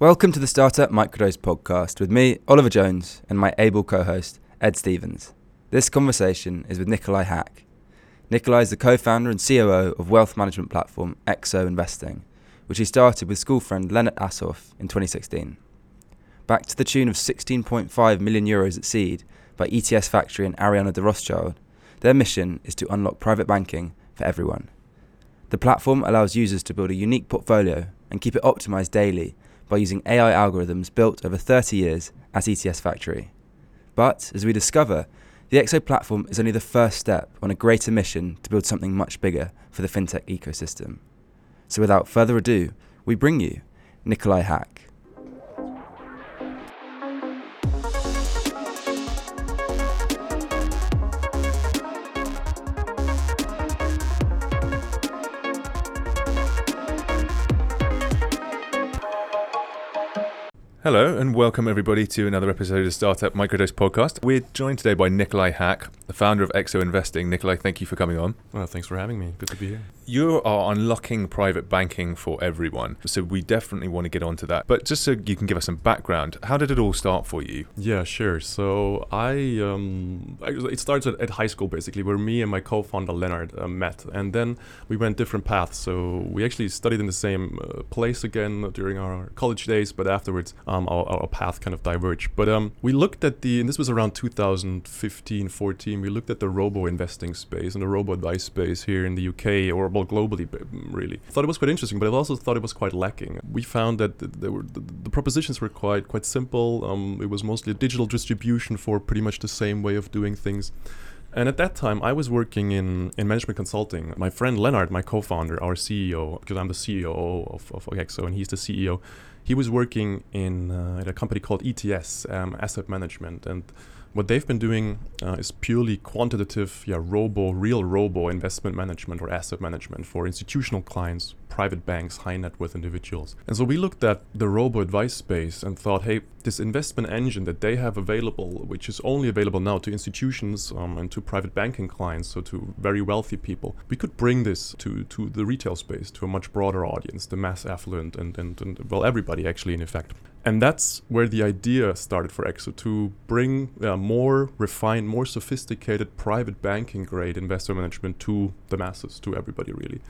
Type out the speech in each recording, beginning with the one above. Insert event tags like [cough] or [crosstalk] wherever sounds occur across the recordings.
Welcome to the Startup Microdose podcast with me, Oliver Jones, and my able co host, Ed Stevens. This conversation is with Nikolai Hack. Nikolai is the co founder and COO of wealth management platform Exo Investing, which he started with school friend Leonard Assoff in 2016. Backed to the tune of 16.5 million euros at seed by ETS Factory and Ariane de Rothschild, their mission is to unlock private banking for everyone. The platform allows users to build a unique portfolio and keep it optimized daily by using AI algorithms built over 30 years at ETS Factory. But as we discover, the Exo platform is only the first step on a greater mission to build something much bigger for the fintech ecosystem. So without further ado, we bring you Nikolai Hack. Hello and welcome everybody to another episode of the Startup Microdose Podcast. We're joined today by Nikolai Hack, the founder of Exo Investing. Nikolai, thank you for coming on. Well, thanks for having me. Good to be here. You are unlocking private banking for everyone, so we definitely want to get onto that. But just so you can give us some background, how did it all start for you? Yeah, sure. So I, um, it starts at, at, high school basically, where me and my co-founder Leonard uh, met, and then we went different paths. So we actually studied in the same uh, place again during our college days, but afterwards um, our, our path kind of diverged. But um, we looked at the, and this was around 2015, 14. We looked at the robo investing space and the robo advice space here in the UK or well, globally, really. Thought it was quite interesting, but I also thought it was quite lacking. We found that there were the, the propositions were quite quite simple. Um, it was mostly digital distribution for pretty much the same way of doing things. And at that time, I was working in, in management consulting. My friend Leonard, my co founder, our CEO, because I'm the CEO of, of and he's the CEO, he was working in uh, at a company called ETS, um, Asset Management. And what they've been doing uh, is purely quantitative, yeah, robo, real robo investment management or asset management for institutional clients, private banks, high net worth individuals. And so we looked at the robo advice space and thought, hey, this investment engine that they have available, which is only available now to institutions um, and to private banking clients, so to very wealthy people, we could bring this to, to the retail space, to a much broader audience, the mass affluent, and, and, and well, everybody actually, in effect and that's where the idea started for Exo to bring uh, more refined, more sophisticated private banking grade investor management to the masses, to everybody really.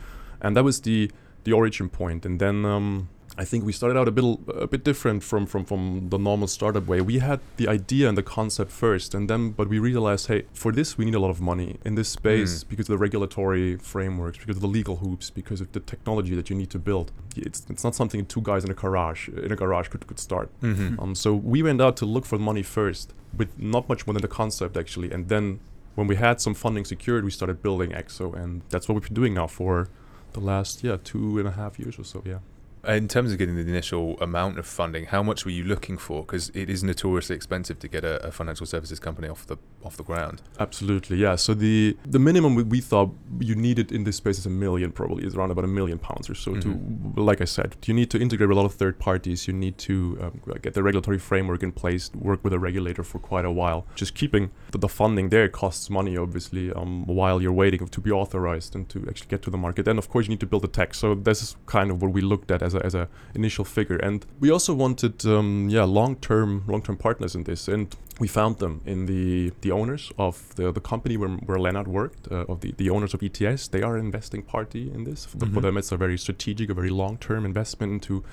And that was the the origin point. And then um, I think we started out a bit a bit different from, from from the normal startup way. We had the idea and the concept first, and then but we realized, hey, for this we need a lot of money in this space mm. because of the regulatory frameworks, because of the legal hoops, because of the technology that you need to build. It's it's not something two guys in a garage in a garage could could start. Mm-hmm. Um, so we went out to look for money first, with not much more than the concept actually, and then when we had some funding secured, we started building EXO, and that's what we've been doing now for the last yeah two and a half years or so. Yeah. In terms of getting the initial amount of funding, how much were you looking for? Because it is notoriously expensive to get a, a, financial services company off the off the ground. Absolutely, yeah. So the the minimum we, we thought you needed in this space is a million, probably is around about a million pounds or so. Mm-hmm. To like I said, you need to integrate a lot of third parties. You need to um, get the regulatory framework in place, work with a regulator for quite a while. Just keeping the, the funding there costs money, obviously, um, while you're waiting to be authorized and to actually get to the market. And of course, you need to build the tech. So this is kind of what we looked at as a, as a initial figure. And we also wanted, um, yeah, long-term long-term partners in this, and we found them in the the owners of the the company where, where Leonard worked, uh, of the the owners of ETS. They are an investing party in this. Mm-hmm. For them, it's a very strategic, a very long-term investment into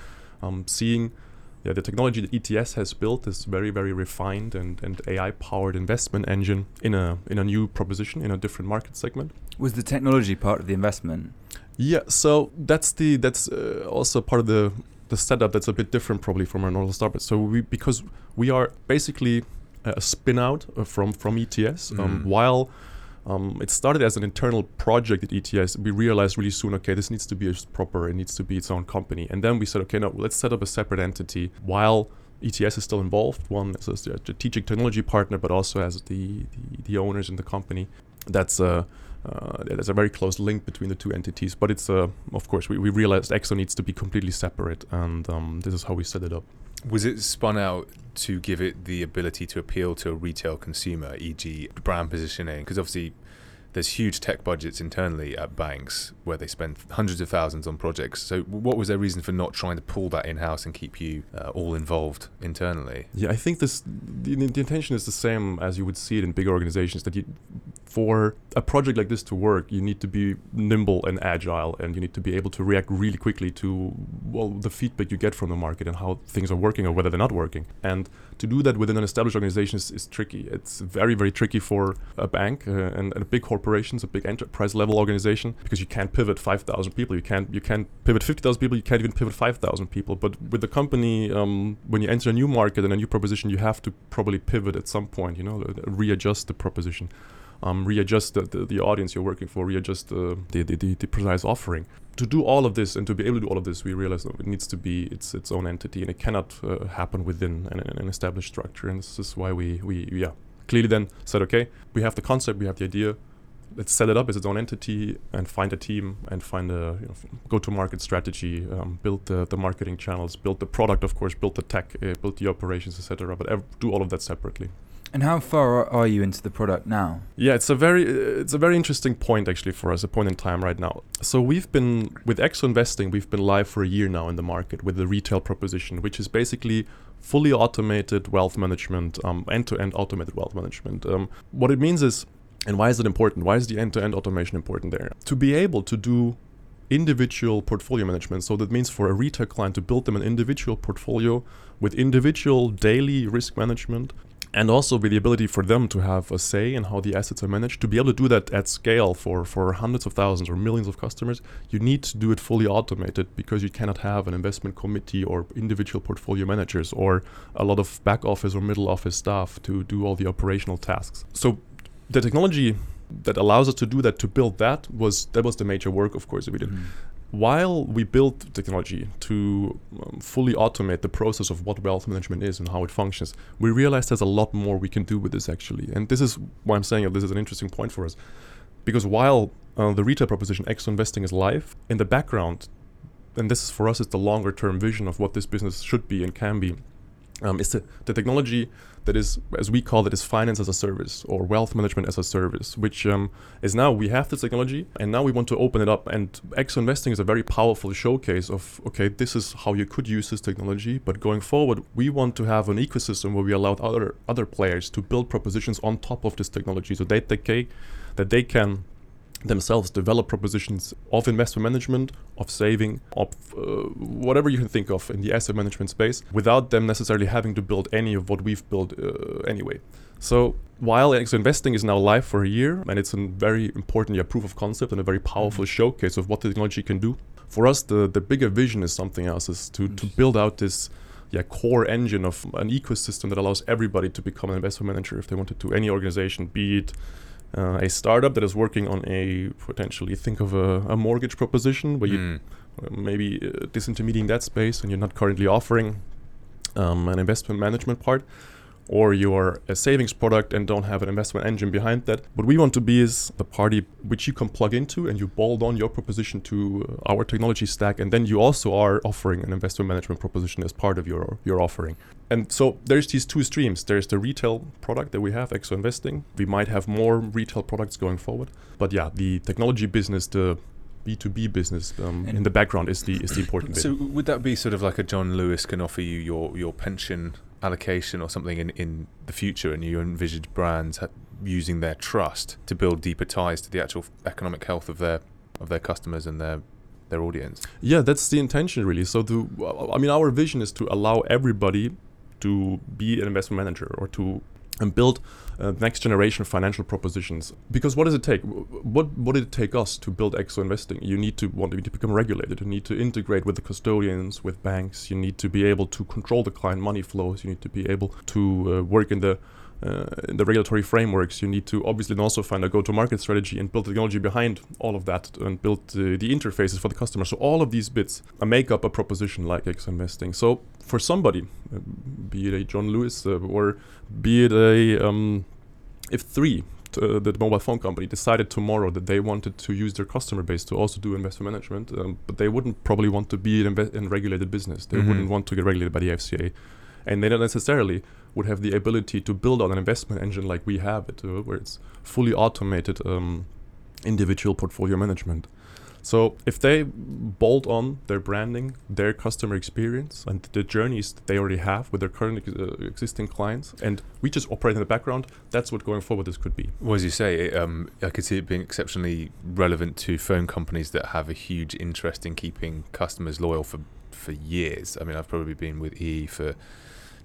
um, seeing. Yeah, the technology that ETS has built is very, very refined and, and AI-powered investment engine in a in a new proposition in a different market segment. Was the technology part of the investment? Yeah, so that's the that's uh, also part of the the setup that's a bit different probably from our normal startup. So we because we are basically a spin out uh, from from ETS um, mm. while um, it started as an internal project at ETS. We realized really soon, okay, this needs to be proper. It needs to be its own company. And then we said, okay, no, let's set up a separate entity while ETS is still involved. One as a strategic technology partner, but also as the the, the owners in the company. That's a uh, there's a very close link between the two entities, but it's uh, of course we, we realized EXO needs to be completely separate, and um, this is how we set it up. Was it spun out to give it the ability to appeal to a retail consumer, e.g., brand positioning? Because obviously there's huge tech budgets internally at banks where they spend hundreds of thousands on projects. So, what was their reason for not trying to pull that in house and keep you uh, all involved internally? Yeah, I think this the, the intention is the same as you would see it in big organizations. That you, for a project like this to work, you need to be nimble and agile, and you need to be able to react really quickly to well the feedback you get from the market and how things are working or whether they're not working. And to do that within an established organization is, is tricky. It's very very tricky for a bank uh, and, and a big corporations, a big enterprise level organization, because you can't pivot 5,000 people. You can't you can't pivot 50,000 people. You can't even pivot 5,000 people. But with the company, um, when you enter a new market and a new proposition, you have to probably pivot at some point. You know, readjust the proposition um, readjust the, the, the, audience you're working for, readjust the, the, the, the, precise offering. To do all of this and to be able to do all of this, we realize that it needs to be its its own entity and it cannot uh, happen within an, an, established structure. And this is why we, we yeah clearly then said, okay, we have the concept, we have the idea, let's set it up as its own entity and find a team and find a you know, go-to-market strategy, um, build the, the marketing channels, build the product, of course, build the tech, uh, build the operations, etc. But ev- do all of that separately. And how far are you into the product now? Yeah, it's a very it's a very interesting point actually for us, a point in time right now. So we've been with Exo Investing, we've been live for a year now in the market with the retail proposition, which is basically fully automated wealth management, um, end-to-end automated wealth management. Um, what it means is, and why is it important? Why is the end-to-end automation important there? To be able to do individual portfolio management. So that means for a retail client to build them an individual portfolio with individual daily risk management and also with the ability for them to have a say in how the assets are managed. To be able to do that at scale for for hundreds of thousands or millions of customers you need to do it fully automated because you cannot have an investment committee or individual portfolio managers or a lot of back office or middle office staff to do all the operational tasks. So the technology that allows us to do that to build that was that was the major work of course that we did. Mm while we build technology to um, fully automate the process of what wealth management is and how it functions, we realize there's a lot more we can do with this actually. And this is why I'm saying this is an interesting point for us. Because while uh, the retail proposition Exo Investing is live, in the background, and this is for us is the longer term vision of what this business should be and can be, um, is the, the technology that is, as we call it, is finance as a service or wealth management as a service, which um, is now we have the technology and now we want to open it up. And Exo Investing is a very powerful showcase of, okay, this is how you could use this technology. But going forward, we want to have an ecosystem where we allow other other players to build propositions on top of this technology so that they, that they can themselves develop propositions of investment management, of saving, of uh, whatever you can think of in the asset management space without them necessarily having to build any of what we've built uh, anyway. So while Exo Investing is now live for a year and it's a very important yeah, proof of concept and a very powerful mm-hmm. showcase of what the technology can do, for us the, the bigger vision is something else, is to, to build out this yeah, core engine of an ecosystem that allows everybody to become an investment manager if they wanted to, any organization, be it uh, a startup that is working on a potentially think of a, a mortgage proposition where you mm. maybe uh, disintermediating that space and you're not currently offering um, an investment management part or you're a savings product and don't have an investment engine behind that. What we want to be is the party which you can plug into and you bolt on your proposition to uh, our technology stack, and then you also are offering an investment management proposition as part of your your offering. And so there's these two streams. There's the retail product that we have, Exo Investing. We might have more retail products going forward, but yeah, the technology business, the B2B business um, in the background is the is the important bit. So would that be sort of like a John Lewis can offer you your your pension allocation or something in, in the future and you envisage brands using their trust to build deeper ties to the actual economic health of their of their customers and their their audience? Yeah that's the intention really. So the i mean our vision is to allow everybody to be an investment manager or to and build uh, next generation financial propositions. Because what does it take? What what did it take us to build Exo Investing? You need to want to become regulated. You need to integrate with the custodians, with banks. You need to be able to control the client money flows. You need to be able to uh, work in the uh, in the regulatory frameworks, you need to obviously also find a go-to-market strategy and build technology behind all of that and build uh, the interfaces for the customer. So all of these bits make up a proposition like X Investing. So for somebody, uh, be it a John Lewis uh, or be it a um, if three uh, the mobile phone company decided tomorrow that they wanted to use their customer base to also do investment management, um, but they wouldn't probably want to be in, inve- in regulated business. They mm-hmm. wouldn't want to get regulated by the FCA, and they don't necessarily would have the ability to build on an investment engine like we have it, uh, where it's fully automated um, individual portfolio management. So if they bolt on their branding, their customer experience, and the journeys that they already have with their current ex- uh, existing clients, and we just operate in the background, that's what going forward this could be. Well, as you say, it, um, I could see it being exceptionally relevant to phone companies that have a huge interest in keeping customers loyal for, for years. I mean, I've probably been with E for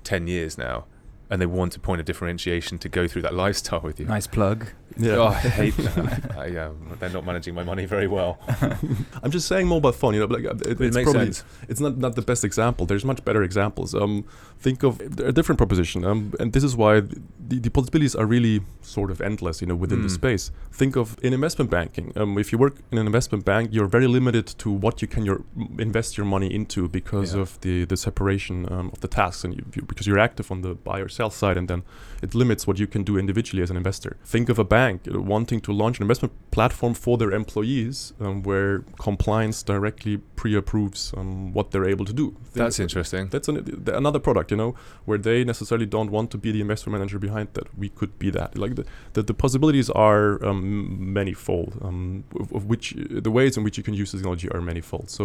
10 years now, and they want a point of differentiation to go through that lifestyle with you. Nice plug. Yeah. Oh, I hate that. I, um, they're not managing my money very well. [laughs] I'm just saying mobile phone. You know, like uh, it, It it's makes probably sense. it's not not the best example. There's much better examples. Um, think of a different proposition. Um, and this is why the, the possibilities are really sort of endless. You know, within the Mm. space. Think of in investment banking. Um, if you work in an investment bank, you're very limited to what you can your, invest your money into because Yeah. of the the separation um, of the tasks, and you, you, because you're active on the buy or sell side, and then it limits what you can do individually as an investor. Think of a bank wanting to launch an investment platform for their employees um, where compliance directly pre-approves um, what they're able to do. Think- That's interesting. That's an, th- another product, you know, where they necessarily don't want to be the investment manager behind that. We could be that. Like the, the, the possibilities are um, manifold. Um, of, of which the ways in which you can use technology are manifold. So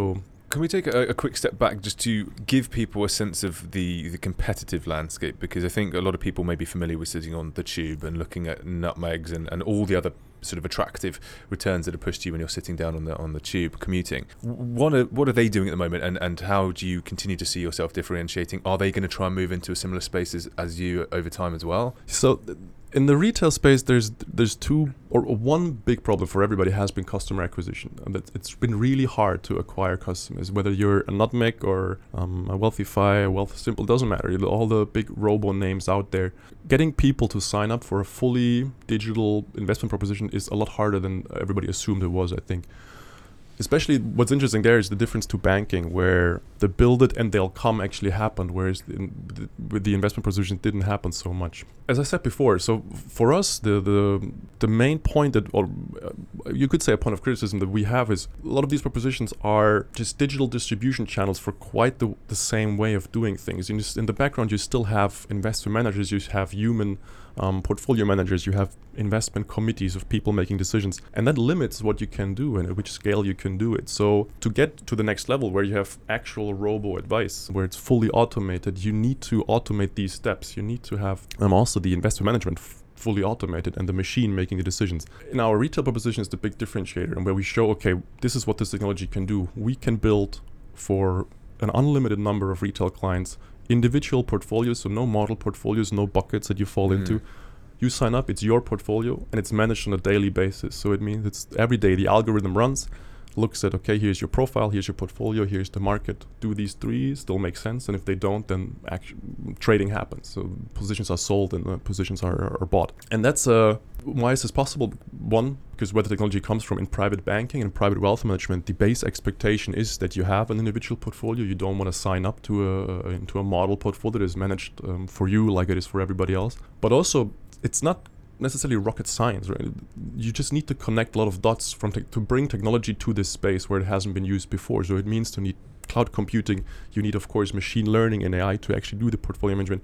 Can we take a, a quick step back just to give people a sense of the, the competitive landscape? Because I think a lot of people may be familiar with sitting on the tube and looking at nutmegs and, and all the other sort of attractive returns that are pushed to you when you're sitting down on the on the tube commuting. What are what are they doing at the moment, and, and how do you continue to see yourself differentiating? Are they going to try and move into a similar space as, you over time as well? So in the retail space, there's there's two or one big problem for everybody has been customer acquisition, and that it's been really hard to acquire customers. Whether you're a Nutmeg or um, a Wealthify, a Wealthsimple, doesn't matter. All the big robo names out there, getting people to sign up for a fully digital investment proposition is a lot harder than everybody assumed it was. I think. Especially what's interesting there is the difference to banking, where the build it and they'll come actually happened, whereas in, the, with the investment proposition didn't happen so much. As I said before, so for us, the the, the main point that, or uh, you could say a point of criticism that we have is a lot of these propositions are just digital distribution channels for quite the, the same way of doing things. In, just, in the background, you still have investor managers, you have human um, portfolio managers, you have investment committees of people making decisions, and that limits what you can do and at which scale you can do it. So to get to the next level where you have actual robo advice, where it's fully automated, you need to automate these steps. You need to have um, also the investment management. F- fully automated and the machine making the decisions. In our retail proposition is the big differentiator and where we show okay this is what this technology can do. We can build for an unlimited number of retail clients individual portfolios, so no model portfolios, no buckets that you fall Mm. into. You sign up, it's your portfolio, and it's managed on a daily basis. So it means it's every day the algorithm runs, looks at okay, here's your profile, here's your portfolio, here's the market. Do these three still make sense? And if they don't, then trading happens. So positions are sold and uh, positions are, are bought. And that's uh, why is this possible? One, because where the technology comes from in private banking and private wealth management, the base expectation is that you have an individual portfolio. You don't want to sign up to a into a model portfolio that is managed um, for you like it is for everybody else. But also, it's not necessarily rocket science, right? You just need to connect a lot of dots from to bring technology to this space where it hasn't been used before. So it means to need cloud computing. You need, of course, machine learning and AI to actually do the portfolio management.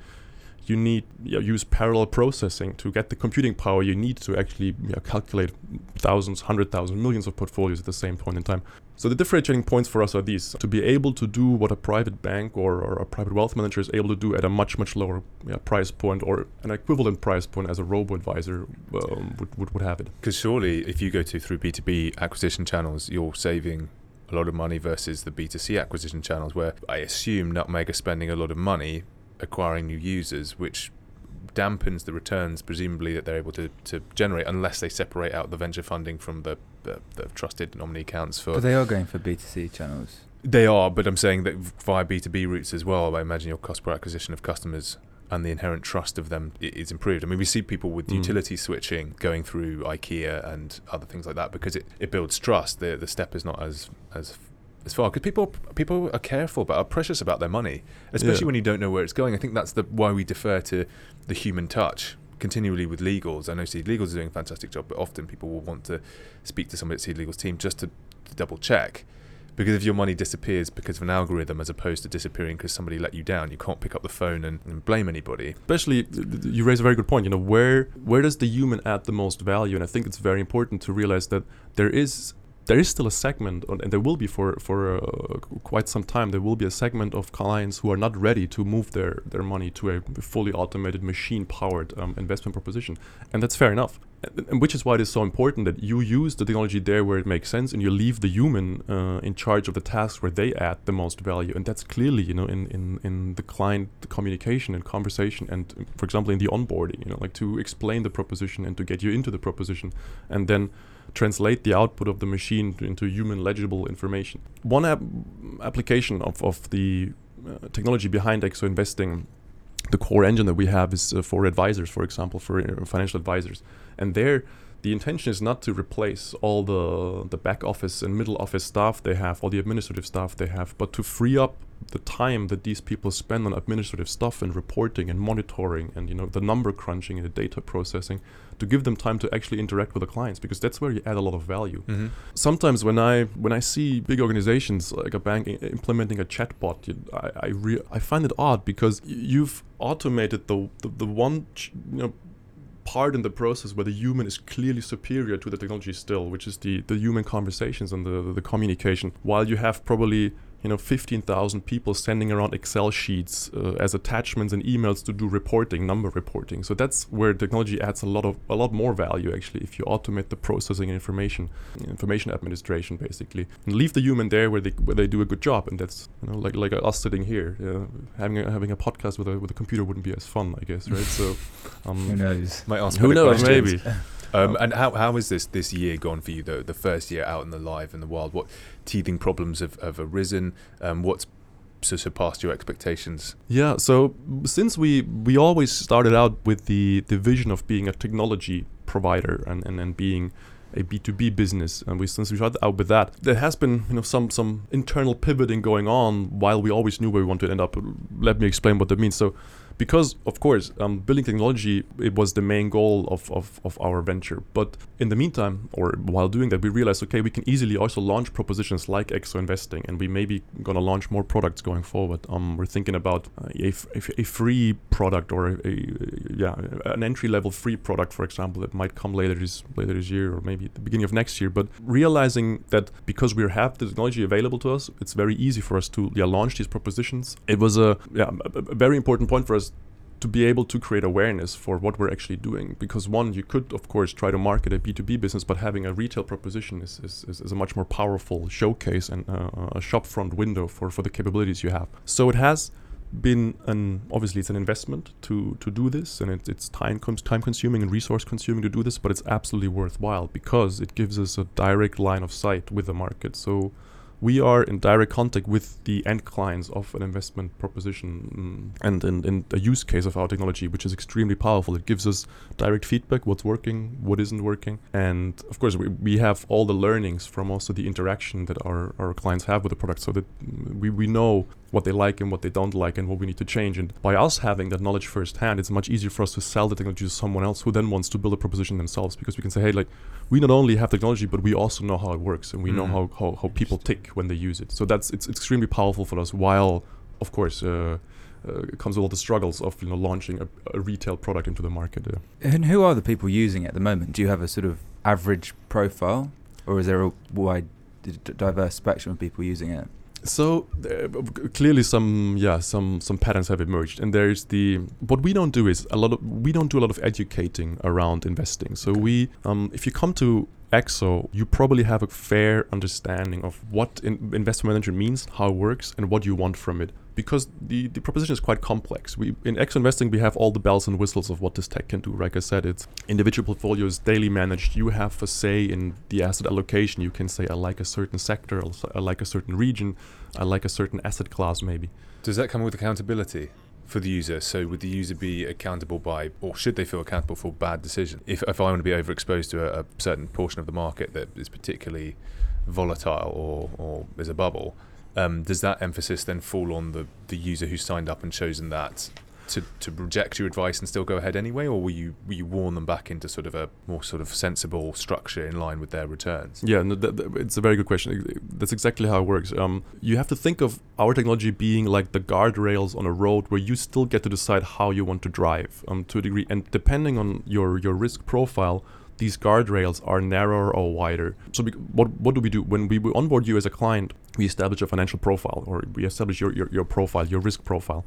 You need yeah, use parallel processing to get the computing power you need to actually yeah, calculate thousands, hundred thousands, millions of portfolios at the same point in time. So the differentiating points for us are these: to be able to do what a private bank or, or a private wealth manager is able to do at a much much lower yeah, price point or an equivalent price point as a robo advisor um, would, would would have it. Because surely, if you go to through B two B acquisition channels, you're saving a lot of money versus the B two C acquisition channels, where I assume Nutmeg are spending a lot of money acquiring new users, which dampens the returns presumably that they're able to, to generate unless they separate out the venture funding from the, the, the trusted nominee accounts for But they are going for B2C channels. they are but i'm saying that via b2b routes as well i imagine your cost per acquisition of customers and the inherent trust of them is improved. I mean, we see people with Mm. utility switching going through IKEA and other things like that because it, it builds trust. The the step is not as as as far because people people are careful but are precious about their money, especially Yeah. when you don't know where it's going. I think that's the why we defer to the human touch continually with legals. I know Seed Legals is doing a fantastic job, but often people will want to speak to somebody at Seed Legal's team just to, to double check. Because if your money disappears because of an algorithm as opposed to disappearing because somebody let you down, you can't pick up the phone and, and blame anybody. Especially, you raise a very good point. You know, where where does the human add the most value? And I think it's very important to realize that there is there is still a segment, and there will be for for uh, quite some time. There will be a segment of clients who are not ready to move their their money to a fully automated, machine-powered um, investment proposition, and that's fair enough. And, and which is why it is so important that you use the technology there where it makes sense, and you leave the human uh, in charge of the tasks where they add the most value. And that's clearly, you know, in in in the client communication and conversation, and for example, in the onboarding, you know, like to explain the proposition and to get you into the proposition, and then translate the output of the machine into human legible information. One ap- application of, of the uh, technology behind Exo Investing, the core engine that we have is uh, for advisors, for example, for uh, financial advisors. And there, the intention is not to replace all the, the back office and middle office staff they have, all the administrative staff they have, but to free up the time that these people spend on administrative stuff and reporting and monitoring and you know the number crunching and the data processing to give them time to actually interact with the clients because that's where you add a lot of value. Mm-hmm. Sometimes when I when I see big organizations like a bank i- implementing a chatbot, I I, re- I find it odd because y- you've automated the the, the one ch- you know part in the process where the human is clearly superior to the technology still, which is the, the human conversations and the, the, communication, while you have probably you know 15,000 people sending around Excel sheets uh, as attachments and emails to do reporting, number reporting. So that's where technology adds a lot of a lot more value actually if you automate the processing and information information administration basically and leave the human there where they where they do a good job and that's you know like like us sitting here uh, having a, having a podcast with a with a computer wouldn't be as fun I guess right so [laughs] um, Who knows? Might ask who knows questions. maybe Um, and how how has this this year gone for you though? The first year out in the live in the wild, what teething problems have, have arisen? Um, what's so surpassed your expectations? Yeah, so since we we always started out with the the vision of being a technology provider and and, and being a B2B business and we since we started out with that there has been you know some some internal pivoting going on while we always knew where we wanted to end up let me explain what that means so because of course um, building technology it was the main goal of, of, of our venture. But in the meantime or while doing that we realized okay we can easily also launch propositions like exo investing and we may be going to launch more products going forward. Um, we're thinking about uh, a, a free product or a, a yeah an entry level free product for example that might come later this later this year or maybe at the beginning of next year. But realizing that because we have the technology available to us it's very easy for us to yeah launch these propositions. It was a yeah a very important point for us to be able to create awareness for what we're actually doing. Because one you could of course try to market a b2b business but having a retail proposition is, is, is, is a much more powerful showcase and uh, a shopfront window for, for the capabilities you have. So it has been an obviously it's an investment to to do this and it, it's time time consuming and resource consuming to do this but it's absolutely worthwhile because it gives us a direct line of sight with the market. So we are in direct contact with the end clients of an investment proposition mm, and in, in a use case of our technology, which is extremely powerful. It gives us direct feedback, what's working, what isn't working. And of course, we, we have all the learnings from also the interaction that our, our clients have with the product so that we, we know what they like and what they don't like and what we need to change. And by us having that knowledge firsthand, it's much easier for us to sell the technology to someone else who then wants to build a proposition themselves because we can say, hey, like, we not only have technology, but we also know how it works and we know Mhm. how, how, how people tick when they use it. So that's it's extremely powerful for us. While, of course, uh, uh, it comes with all the struggles of you know launching a, a retail product into the market. Uh. And who are the people using it at the moment? Do you have a sort of average profile, or is there a wide, diverse spectrum of people using it? So uh, clearly, some yeah, some some patterns have emerged, and there's the what we don't do is a lot of we don't do a lot of educating around investing. So Okay. we, um, if you come to EXO, you probably have a fair understanding of what in investment management means, how it works, and what you want from it. Because the, the proposition is quite complex. We in EXO investing we have all the bells and whistles of what this tech can do. Like I said, it's individual portfolios, daily managed. You have a say in the asset allocation. You can say I like a certain sector, I like a certain region, I like a certain asset class maybe. Does that come with accountability for the user? So would the user be accountable by, or should they feel accountable for bad decisions? If, if I want to be overexposed to a, a certain portion of the market that is particularly volatile or, or is a bubble, um, does that emphasis then fall on the, the user who signed up and chosen that to, to reject your advice and still go ahead anyway, or will you will you warn them back into sort of a more sort of sensible structure in line with their returns? Yeah, no, that, that- it's a very good question. That's exactly how it works. Um, you have to think of our technology being like the guardrails on a road where you still get to decide how you want to drive um, to a degree. And depending on your, your risk profile, these guardrails are narrower or wider. So, bec- what, what do we do? When we onboard you as a client, we establish a financial profile or we establish your, your, your profile, your risk profile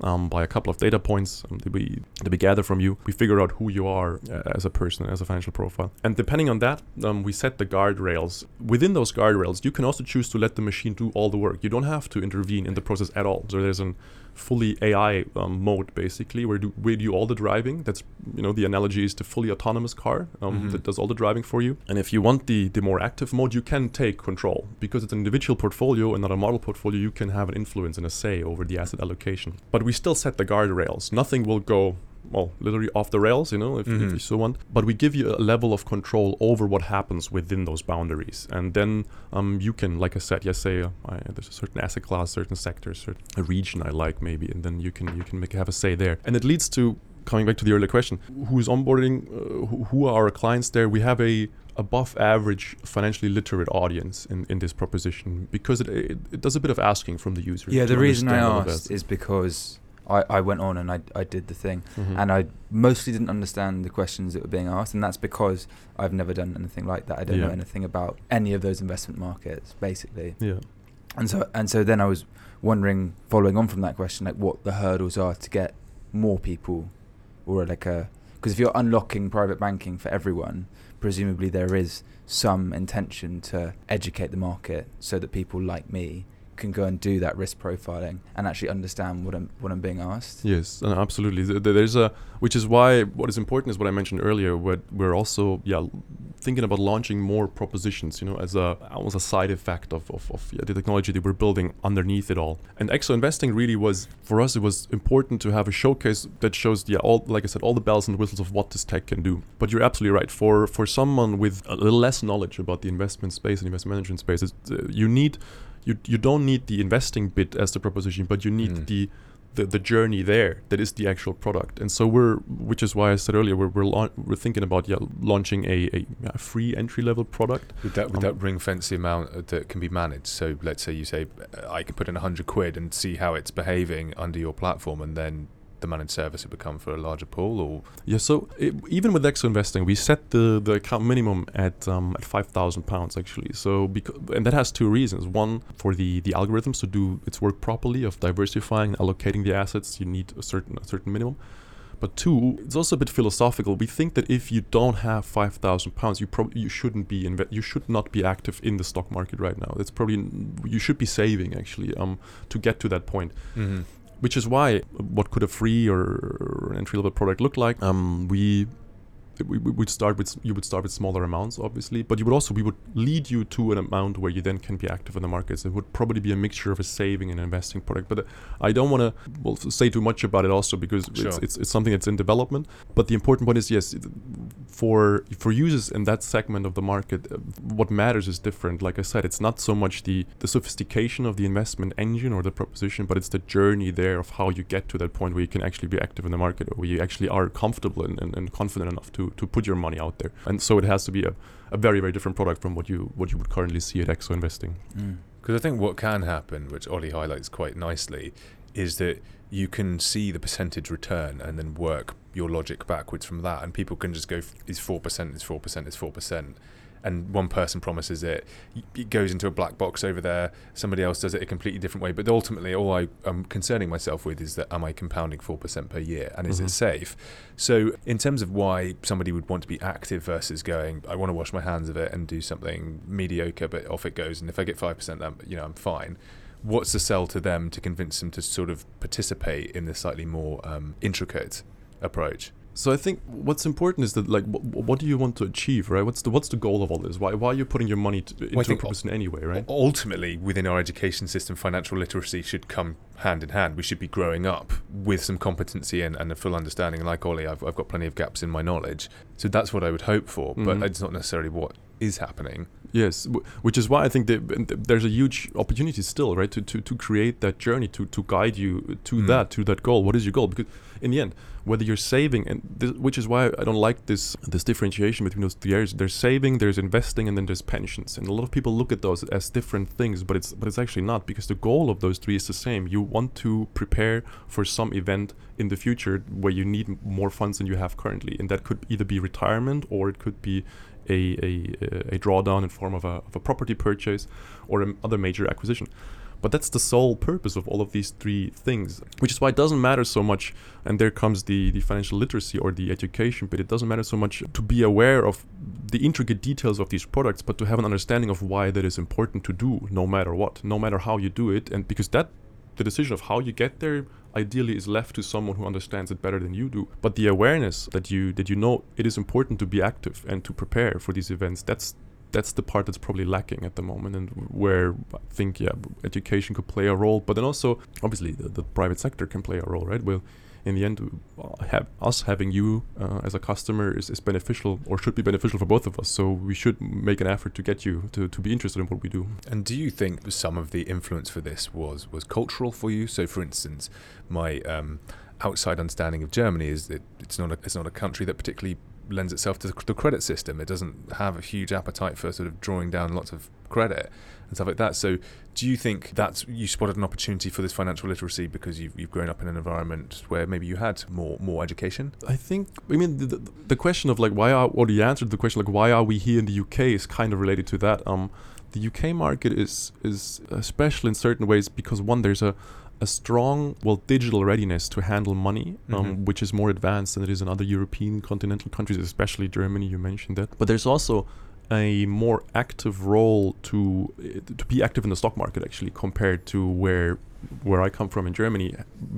um, by a couple of data points um, that we that we gather from you. We figure out who you are uh, as a person, as a financial profile, and depending on that, um, we set the guardrails. Within those guardrails, you can also choose to let the machine do all the work. You don't have to intervene in the process at all. So there's an fully AI um, mode basically where do, we do all the driving. That's you know the analogy is the fully autonomous car um, Mhm. that does all the driving for you. And if you want the the more active mode, you can take control because it's an individual portfolio and not a model portfolio. You can have an influence and a say over the asset allocation. But we still set the guardrails. Nothing will go. Well, literally off the rails, you know, if, if Mhm. you so want. But we give you a level of control over what happens within those boundaries, and then um, you can, like I said, yes, say uh, I, there's a certain asset class, certain sector, certain a region I like maybe, and then you can you can make have a say there, and it leads to coming back to the earlier question: who is onboarding? Uh, who, who are our clients there? We have a above average financially literate audience in, in this proposition because it, it, it does a bit of asking from the user. Yeah, the reason I understand all of asked is because I, I went on and I, I did the thing, Mhm. and I mostly didn't understand the questions that were being asked, and that's because I've never done anything like that. I don't know anything about any of those investment markets, basically. yeah. And so and so then I was wondering, following on from that question, like what the hurdles are to get more people, or like a because if you're unlocking private banking for everyone, presumably there is some intention to educate the market so that people like me can go and do that risk profiling and actually understand what I'm what I'm being asked. Yes, absolutely. Th- th- There's a, which is why what is important is what I mentioned earlier. What we're also, yeah, thinking about launching more propositions. You know, as a almost a side effect of of, of yeah, the technology that we're building underneath it all. And exo investing really was for us. It was important to have a showcase that shows, yeah, all like I said, all the bells and whistles of what this tech can do. But you're absolutely right. For for someone with a little less knowledge about the investment space and investment management space, uh, you need. You, you don't need the investing bit as the proposition, but you need Mm. the the, the journey there that is the actual product and so we're which is why i said earlier we're we're, lau- we're thinking about yeah launching a, a, a free entry level product Would that would Um, that ring fence the amount uh, that can be managed? So let's say you say uh, I can put in hundred quid and see how it's behaving under your platform, and then the managed service would become for a larger pool, or yeah so it, even with exo investing we set the the account minimum at um at 5000 pounds actually so because and that has two reasons one for the the algorithms to do its work properly of diversifying and allocating the assets you need a certain a certain minimum But two, it's also a bit philosophical. We think that if you don't have five thousand pounds, you probably you shouldn't be inve- you should not be active in the stock market right now. It's probably you should be saving actually um to get to that point. Which is why what could a free or entry level product look like? Um, we we we would start with you would start with smaller amounts obviously but you would also we would lead you to an amount where you then can be active in the markets it would probably be a mixture of a saving and investing product but uh, i don't want to well say too much about it also because it's, Sure. it's, it's something that's in development but the important point is yes for for users in that segment of the market uh, what matters is different like i said it's not so much the the sophistication of the investment engine or the proposition but it's the journey there of how you get to that point where you can actually be active in the market or where you actually are comfortable and, and, and confident enough to to put your money out there and so it has to be a, a very very different product from what you what you would currently see at exo investing Mm. Because I think what can happen, which Ollie highlights quite nicely, is that you can see the percentage return and then work your logic backwards from that, and people can just go, "Is four percent? Is four percent? Is four percent?" And one person promises it, it goes into a black box over there. Somebody else does it a completely different way. But ultimately, all I am concerning myself with is that am I compounding four percent per year, and is Mhm. it safe? So, in terms of why somebody would want to be active versus going, I want to wash my hands of it and do something mediocre, but off it goes. And if I get five percent, then you know I'm fine. What's the sell to them to convince them to sort of participate in this slightly more um, intricate approach? So i think what's important is that like what, what do you want to achieve right what's the what's the goal of all this why why are you putting your money to, into a think- proposition anyway right Ultimately, within our education system, financial literacy should come hand in hand. We should be growing up with some competency and, and a full understanding. Like Ollie, I've, I've got plenty of gaps in my knowledge. So that's what I would hope for, but Mhm. it's not necessarily what is happening. Yes, which is why I think that there's a huge opportunity still, right, to, to, to create that journey to, to guide you to Mm. that to that goal. What is your goal? Because in the end, whether you're saving, and this, which is why I don't like this this differentiation between those three areas. There's saving, there's investing, and then there's pensions. And a lot of people look at those as different things, but it's but it's actually not because the goal of those three is the same. You want to prepare for some event in the future where you need more funds than you have currently, and that could either be retirement or it could be a, a, a drawdown in form of a, of a property purchase or a other major acquisition. But that's the sole purpose of all of these three things, which is why it doesn't matter so much. And there comes the, the financial literacy or the education but It doesn't matter so much to be aware of the intricate details of these products, but to have an understanding of why that is important to do, no matter what, no matter how you do it. And because that, the decision of how you get there, ideally is left to someone who understands it better than you do. But the awareness that you that you know it is important to be active and to prepare for these events, that's that's the part that's probably lacking at the moment and where I think yeah education could play a role but then also obviously the, the private sector can play a role right well in the end uh, have us having you uh, as a customer is, is beneficial or should be beneficial for both of us so we should make an effort to get you to, to be interested in what we do And do you think some of the influence for this was was cultural for you? So, for instance, my um, outside understanding of Germany is that it's not a, it's not a country that particularly lends itself to the, credit system. It doesn't have a huge appetite for sort of drawing down lots of credit and stuff like that. So, do you think that's you spotted an opportunity for this financial literacy because you've, you've grown up in an environment where maybe you had more more education? I think I mean the, the, question of like why are or the answer to the question like why are we here in the UK is kind of related to that. Um, the UK market is is uh, special in certain ways because one there's a a strong well digital readiness to handle money, um, Mhm. which is more advanced than it is in other European continental countries, especially Germany. You mentioned that, but there's also a more active role to uh, to be active in the stock market actually compared to where where I come from in Germany,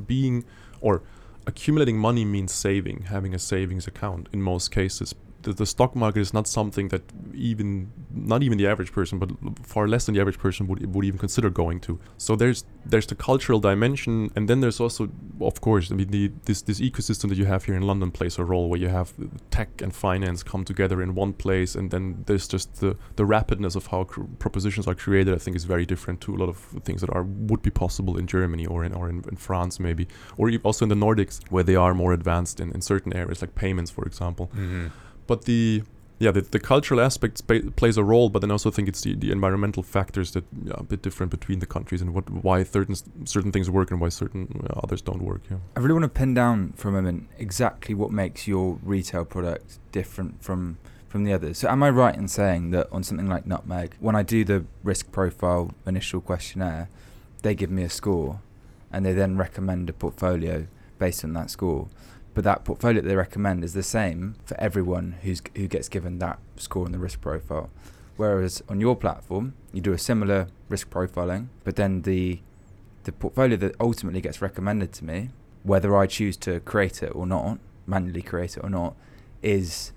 being or accumulating money means saving, having a savings account in most cases. The, the stock market is not something that even not even the average person, but far less than the average person would would even consider going to. So there's there's the cultural dimension, and then there's also, of course, I mean the this this ecosystem that you have here in London plays a role where you have tech and finance come together in one place, and then there's just the the rapidness of how cr- propositions are created. I think is very different to a lot of things that are would be possible in Germany or in or in, in France maybe, or also in the Nordics where they are more advanced in, in certain areas like payments, for example Mm-hmm. But the yeah the, the cultural aspect plays a role but then I also think it's the, the environmental factors that yeah, are a bit different between the countries and what why certain certain things work and why certain uh, others don't work yeah I really want to pin down for a moment exactly what makes your retail product different from from the others. So am I right in saying that on something like Nutmeg, when I do the risk profile initial questionnaire, they give me a score and they then recommend a portfolio based on that score. But that portfolio they recommend is the same for everyone who's who gets given that score on the risk profile. Whereas on your platform, you do a similar risk profiling, but then the the portfolio that ultimately gets recommended to me, whether I choose to create it or not, manually create it or not, is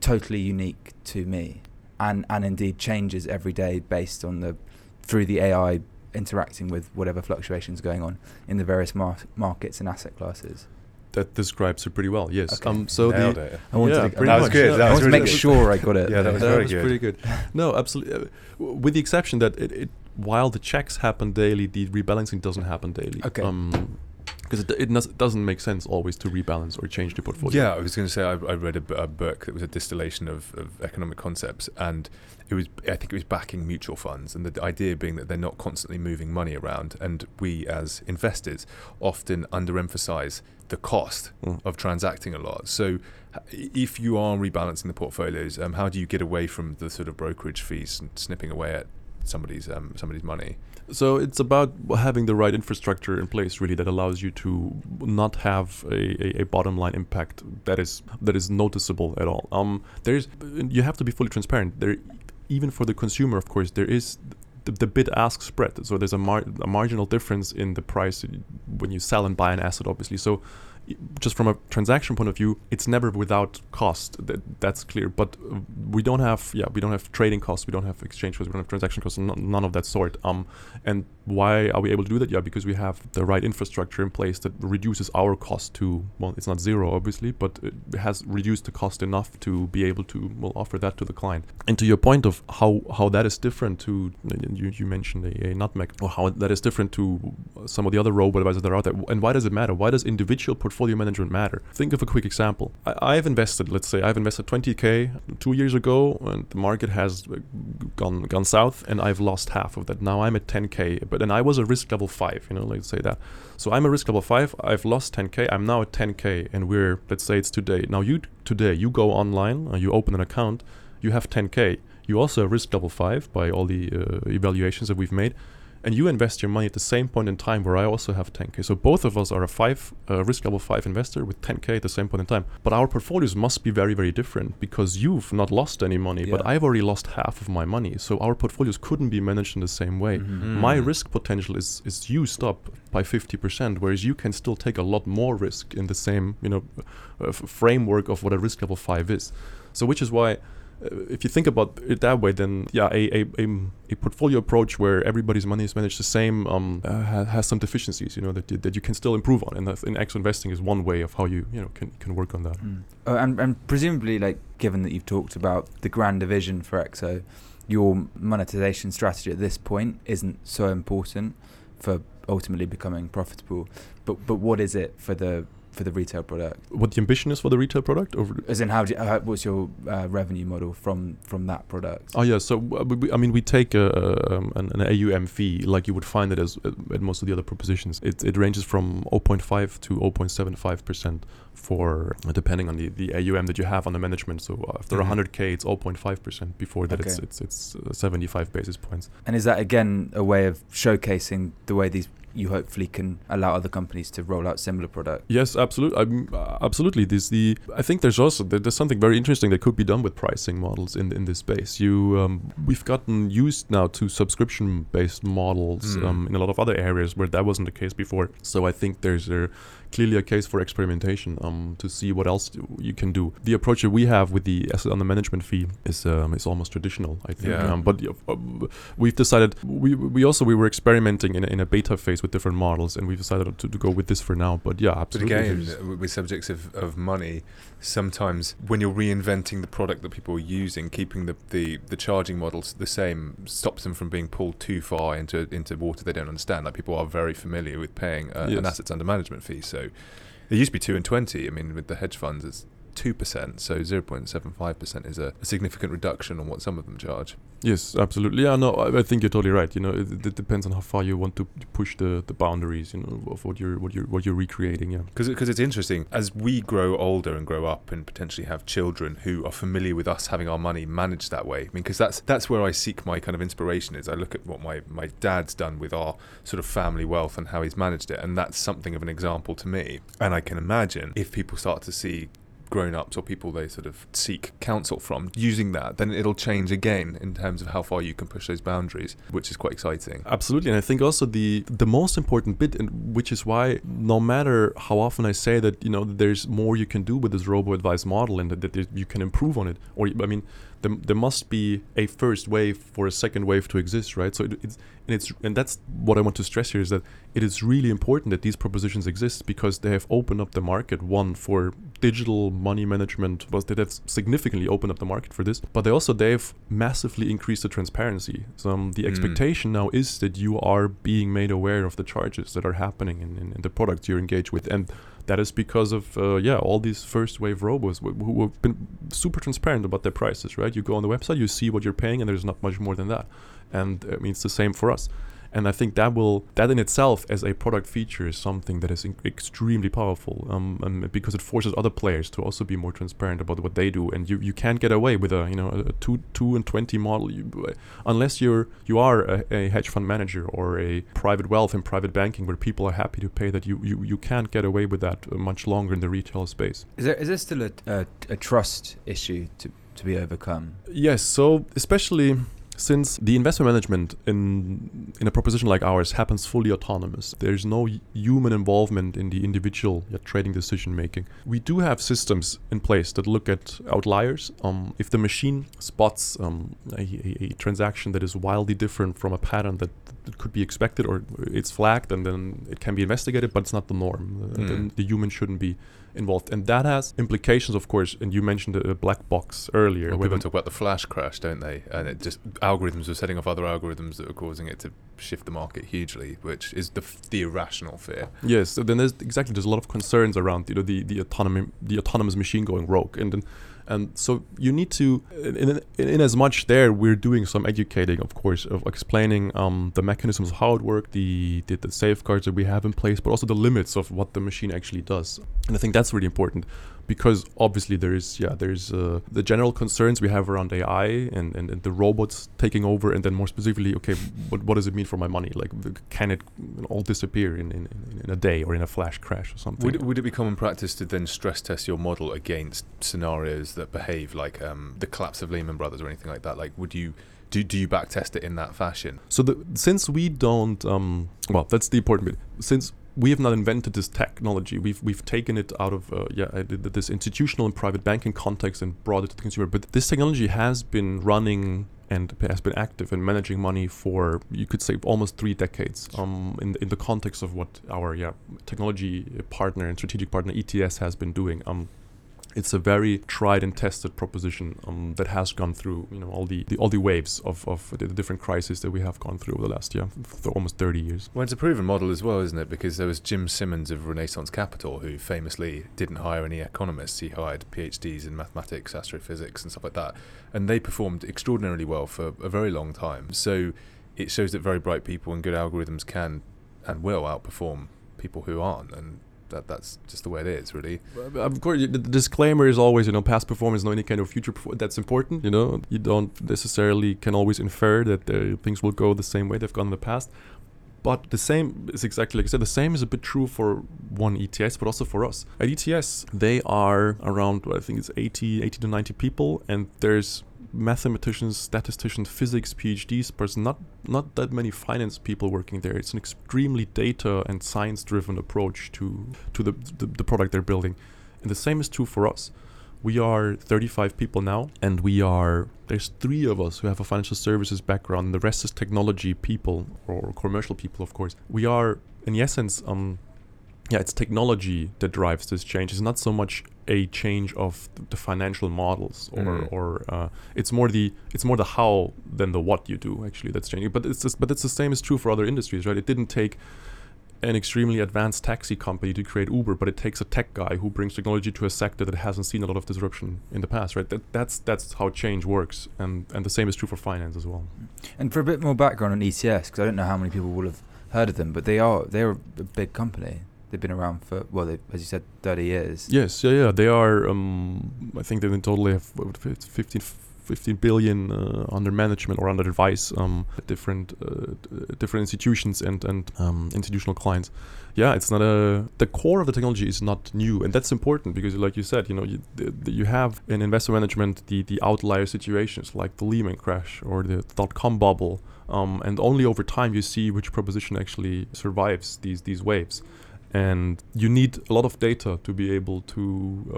totally unique to me, and and indeed changes every day based on the through the AI interacting with whatever fluctuations going on in the various mar- markets and asset classes. That describes it pretty well yes Okay. um so Nailed the it. I wanted Yeah, to, pretty I That was good. yeah. That I was to really make good. sure I got it. Yeah, that was very good. pretty good no absolutely uh, with the exception that it, it while the checks happen daily the rebalancing doesn't happen daily Okay. um because it, it does- doesn't make sense always to rebalance or change the portfolio Yeah, I was going to say I, I read a book that was a distillation of, of economic concepts, and it was I think it was backing mutual funds, and the idea being that they're not constantly moving money around, and we as investors often underemphasize the cost Mm. of transacting a lot. So, if you are rebalancing the portfolios, um, how do you get away from the sort of brokerage fees and snipping away at somebody's um, somebody's money? So it's about having the right infrastructure in place, really, that allows you to not have a, a, a bottom line impact that is that is noticeable at all. Um, there's you have to be fully transparent. There, even for the consumer, of course, there is the, the bid ask spread. So there's a, mar- a marginal difference in the price when you sell and buy an asset, obviously. So just from a transaction point of view, it's never without cost. That, that's clear. But uh, we don't have yeah we don't have trading costs, we don't have exchange costs, we don't have transaction costs, no, none of that sort. Um, and why are we able to do that? Yeah, because we have the right infrastructure in place that reduces our cost to well, it's not zero obviously, but it has reduced the cost enough to be able to well offer that to the client. And to your point of how how that is different to you, you mentioned a, a nutmeg or how that is different to some of the other robo advisors that are out there. And why does it matter? Why does individual portfolio management matter? Think of a quick example. I, I've invested, let's say, I've invested 20k two years ago, and the market has uh, gone gone south, and I've lost half of that. Now I'm at 10k, but then I was a risk level five, you know, let's say that. So I'm a risk level five. I've lost 10k. I'm now at 10k, and we're let's say it's today. Now you today you go online, uh, you open an account, you have 10k. You also risk level five by all the uh, evaluations that we've made and you invest your money at the same point in time where I also have 10k. So both of us are a five uh, risk level five investor with 10k at the same point in time. But our portfolios must be very very different because you've not lost any money, but I've already lost half of my money. So our portfolios couldn't be managed in the same way. Mhm. My Mm. risk potential is is used up by 50%, whereas you can still take a lot more risk in the same you know uh, f- framework of what a risk level five is. So which is why if you think about it that way, then yeah, a, a, a, a portfolio approach where everybody's money is managed the same um, uh, ha- has some deficiencies, you know, that you, that you can still improve on. And in actual investing is one way of how you you know can, can work on that. Mm. Uh, and, and presumably, like, given that you've talked about the grander vision for EXO, your monetization strategy at this point isn't so important for ultimately becoming profitable. But but what is it for the for the retail product? What the ambition is for the retail product? Or As in, how do you, uh, what's your uh, revenue model from from that product? Oh yeah, so uh, we, I mean we take a, um, an, an AUM fee like you would find it as uh, at most of the other propositions. It, it ranges from 0.5 to 0.75 percent for depending on the, the AUM that you have on the management. So after Mhm. 100k, it's 0.5 percent. Before that, it's Okay. it's it's uh, 75 basis points. And is that again a way of showcasing the way these you hopefully can allow other companies to roll out similar products? Yes, absolutely. I'm, uh, absolutely. This the. I think there's also there's something very interesting that could be done with pricing models in in this space. You um, we've gotten used now to subscription based models Mm. um, in a lot of other areas where that wasn't the case before. So I think there's a clearly a case for experimentation um, to see what else you can do. The approach that we have with the asset under management fee is um, is almost traditional, I think. Yeah. Um, but uh, we've decided we we also we were experimenting in a, in a beta phase with different models, and we've decided to, to go with this for now. But yeah, But absolutely. again, there's- uh, with subjects of, of money, sometimes when you're reinventing the product that people are using, keeping the, the, the charging models the same stops them from being pulled too far into into water they don't understand. Like people are very familiar with paying uh, Yes. an assets under management fee. So it used to be two and twenty. I mean, with the hedge funds, it's two percent. So zero point seven five percent is a, a significant reduction on what some of them charge. Yes, absolutely. Yeah, no, I, I think you're totally right. You know, it, it depends on how far you want to push the, the boundaries. You know, of what you're what you're what you're recreating. Yeah. Because it's interesting as we grow older and grow up and potentially have children who are familiar with us having our money managed that way. I mean, because that's that's where I seek my kind of inspiration is. I look at what my my dad's done with our sort of family wealth and how he's managed it, and that's something of an example to me. And I can imagine if people start to see grown-ups or people they sort of seek counsel from using that then it'll change again in terms of how far you can push those boundaries which is quite exciting. Absolutely, and I think also the the most important bit, and which is why no matter how often I say that you know there's more you can do with this robo advice model, and that, that you can improve on it, or I mean, there, there must be a first wave for a second wave to exist, right? So it, it's and it's and that's what I want to stress here is that it is really important that these propositions exist because they have opened up the market one for digital money management was that have significantly opened up the market for this but they also they've massively increased the transparency so um, the Mm. expectation now is that you are being made aware of the charges that are happening in, in, in the products you're engaged with and that is because of uh, yeah all these first wave robos wh- who have been super transparent about their prices right? You go on the website you see what you're paying and there's not much more than that. And I mean it's the same for us and I think that will that in itself as a product feature is something that is in- extremely powerful um, and because it forces other players to also be more transparent about what they do. And you, you can't get away with a you know a two two and twenty model. You, unless you're you are a, a hedge fund manager or a private wealth and private banking where people are happy to pay that you you, you can't get away with that uh, much longer in the retail space. Is there is there still a, a, a trust issue to, to be overcome? Yes, so especially since the investment management in in a proposition like ours happens fully autonomous, there's no human involvement in the individual trading decision making. We do have systems in place that look at outliers. Um, if the machine spots um, a, a, a, transaction that is wildly different from a pattern that, that, could be expected, or it's flagged, and then it can be investigated, but it's not the norm. Uh, Then the human shouldn't be involved, and that has implications, of course. And you mentioned a black box earlier. Well, people talk about the flash crash, don't they? And it just algorithms are setting off other algorithms that are causing it to shift the market hugely, which is the the irrational fear. Yes, so then there's exactly there's a lot of concerns around you know the the autonomy the autonomous machine going rogue, and then and so you need to, in, in, in, as much there, we're doing some educating, of course, of explaining um, the mechanisms of how it works, the, the, the safeguards that we have in place, but also the limits of what the machine actually does. And I think that's really important because obviously there is yeah there's uh, the general concerns we have around AI and, and, and, the robots taking over and then more specifically okay what, what does it mean for my money like can it all disappear in, in, in a day or in a flash crash or something would, would it be common practice to then stress test your model against scenarios that behave like um, the collapse of Lehman Brothers or anything like that like would you do, do you backtest it in that fashion? So the, since we don't, um, well, that's the important bit. Since we have not invented this technology. We've we've taken it out of uh, yeah this institutional and private banking context and brought it to the consumer. But this technology has been running and has been active in managing money for you could say almost three decades. Um, in in the context of what our yeah technology partner and strategic partner ETS has been doing. Um, it's a very tried and tested proposition um, that has gone through you know all the, the all the waves of, of the different crises that we have gone through over the last year for almost 30 years. Well it's a proven model as well isn't it? Because there was jim simons of renaissance capital who famously didn't hire any economists. He hired phds in mathematics astrophysics and stuff like that. And they performed extraordinarily well for a very long time. So it shows that very bright people and good algorithms can and will outperform people who aren't. And that that's just the way it is, really. Of course, the disclaimer is always, you know, past performance, no any kind of future. That's important. You know, you don't necessarily can always infer that uh, things will go the same way they've gone in the past. But the same is exactly like I said. The same is a bit true for one ETS, but also for us. At ETS, they are around I think it's 80, 80 to 90 people, and there's mathematicians, statisticians, physics PhDs, but not not that many finance people working there. It's an extremely data and science driven approach to to the, the, the product they're building, and the same is true for us. We are 35 people now, and we are there's three of us who have a financial services background. The rest is technology people or commercial people, of course. We are in essence um yeah, it's technology that drives this change. It's not so much a change of the financial models, or mm. or uh, it's more the it's more the how than the what you do. Actually, that's changing. But it's just, but it's the same is true for other industries, right? It didn't take an extremely advanced taxi company to create Uber, but it takes a tech guy who brings technology to a sector that hasn't seen a lot of disruption in the past, right? That, that's that's how change works, and and the same is true for finance as well. And for a bit more background on ETS, because I don't know how many people will have heard of them, but they are they're a big company. They've been around for well, they, as you said, thirty years. Yes, yeah, yeah. They are. Um, I think they in total have 15, 15 billion uh, under management or under advice um, different uh, different institutions and and um, institutional clients. Yeah, it's not a the core of the technology is not new, and that's important because, like you said, you know, you, you have in investor management the the outlier situations like the Lehman crash or the dot com bubble, um, and only over time you see which proposition actually survives these these waves and you need a lot of data to be able to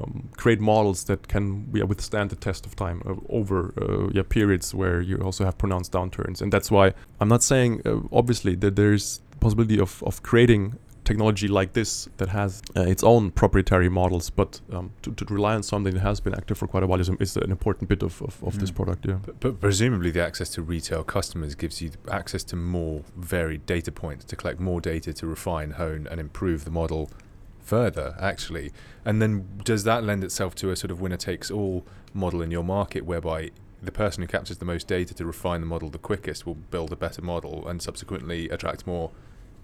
um, create models that can yeah, withstand the test of time uh, over uh, yeah, periods where you also have pronounced downturns. And that's why i'm not saying uh, obviously that there's possibility of, of creating technology like this that has uh, its own proprietary models, but um, to, to, rely on something that has been active for quite a while is, is an important bit of, of, of mm. this product. Yeah. But, but, presumably, the access to retail customers gives you access to more varied data points to collect more data to refine, hone, and improve the model further, actually. And then does that lend itself to a sort of winner takes all model in your market whereby the person who captures the most data to refine the model the quickest will build a better model and subsequently attract more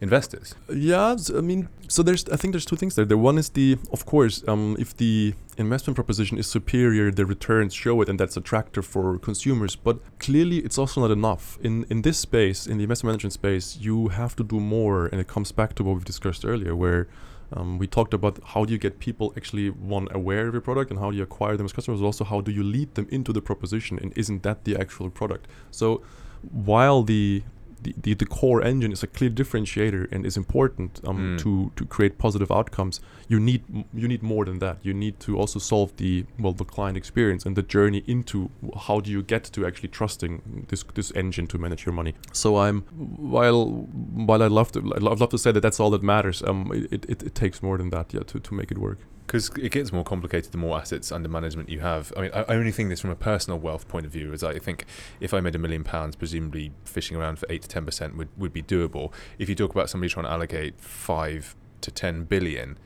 investors. Yeah, I mean, so there's I think there's two things there. The one is the, of course, um, if the investment proposition is superior, the returns show it, and that's attractive for consumers. But clearly, it's also not enough. In in this space, in the investment management space, you have to do more, and it comes back to what we've discussed earlier, where Um, we talked about how do you get people actually one aware of your product and how do you acquire them as customers. Also, how do you lead them into the proposition and isn't that the actual product? So, while the the, the, the, core engine is a clear differentiator and is important um, mm. to to create positive outcomes. You need you need more than that. You need to also solve the well the client experience and the journey into how do you get to actually trusting this this engine to manage your money. So I'm while while I love to I love, love to say that that's all that matters. Um, it, it, it takes more than that yeah to to make it work because it gets more complicated the more assets under management you have. I mean, I only think this from a personal wealth point of view. Is I think if I made a million pounds, presumably fishing around for eight to ten percent would would be doable. If you talk about somebody trying to allocate five to ten billion,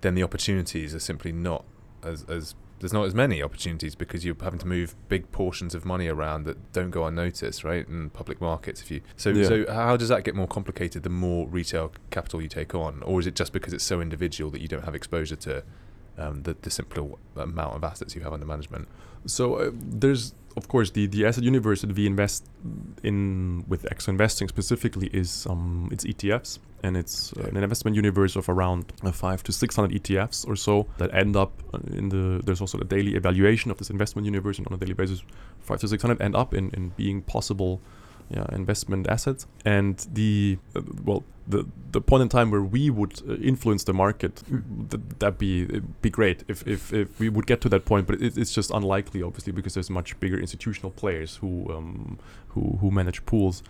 then the opportunities are simply not as as there's not as many opportunities because you're having to move big portions of money around that don't go unnoticed, right? In public markets, if you so yeah. so how does that get more complicated the more retail capital you take on, or is it just because it's so individual that you don't have exposure to um, the the simpler amount of assets you have under management? So uh, there's of course the the asset universe that we invest in with Exo Investing specifically is um it's ETFs and it's uh, an investment universe of around uh, five to six hundred ETFs or so that end up uh, in the. There's also a daily evaluation of this investment universe, and on a daily basis, five to six hundred end up in in being possible. Yeah, investment assets, and the uh, well, the the point in time where we would uh, influence the market, mm. th- that be be great if, if if we would get to that point, but it, it's just unlikely, obviously, because there's much bigger institutional players who um, who who manage pools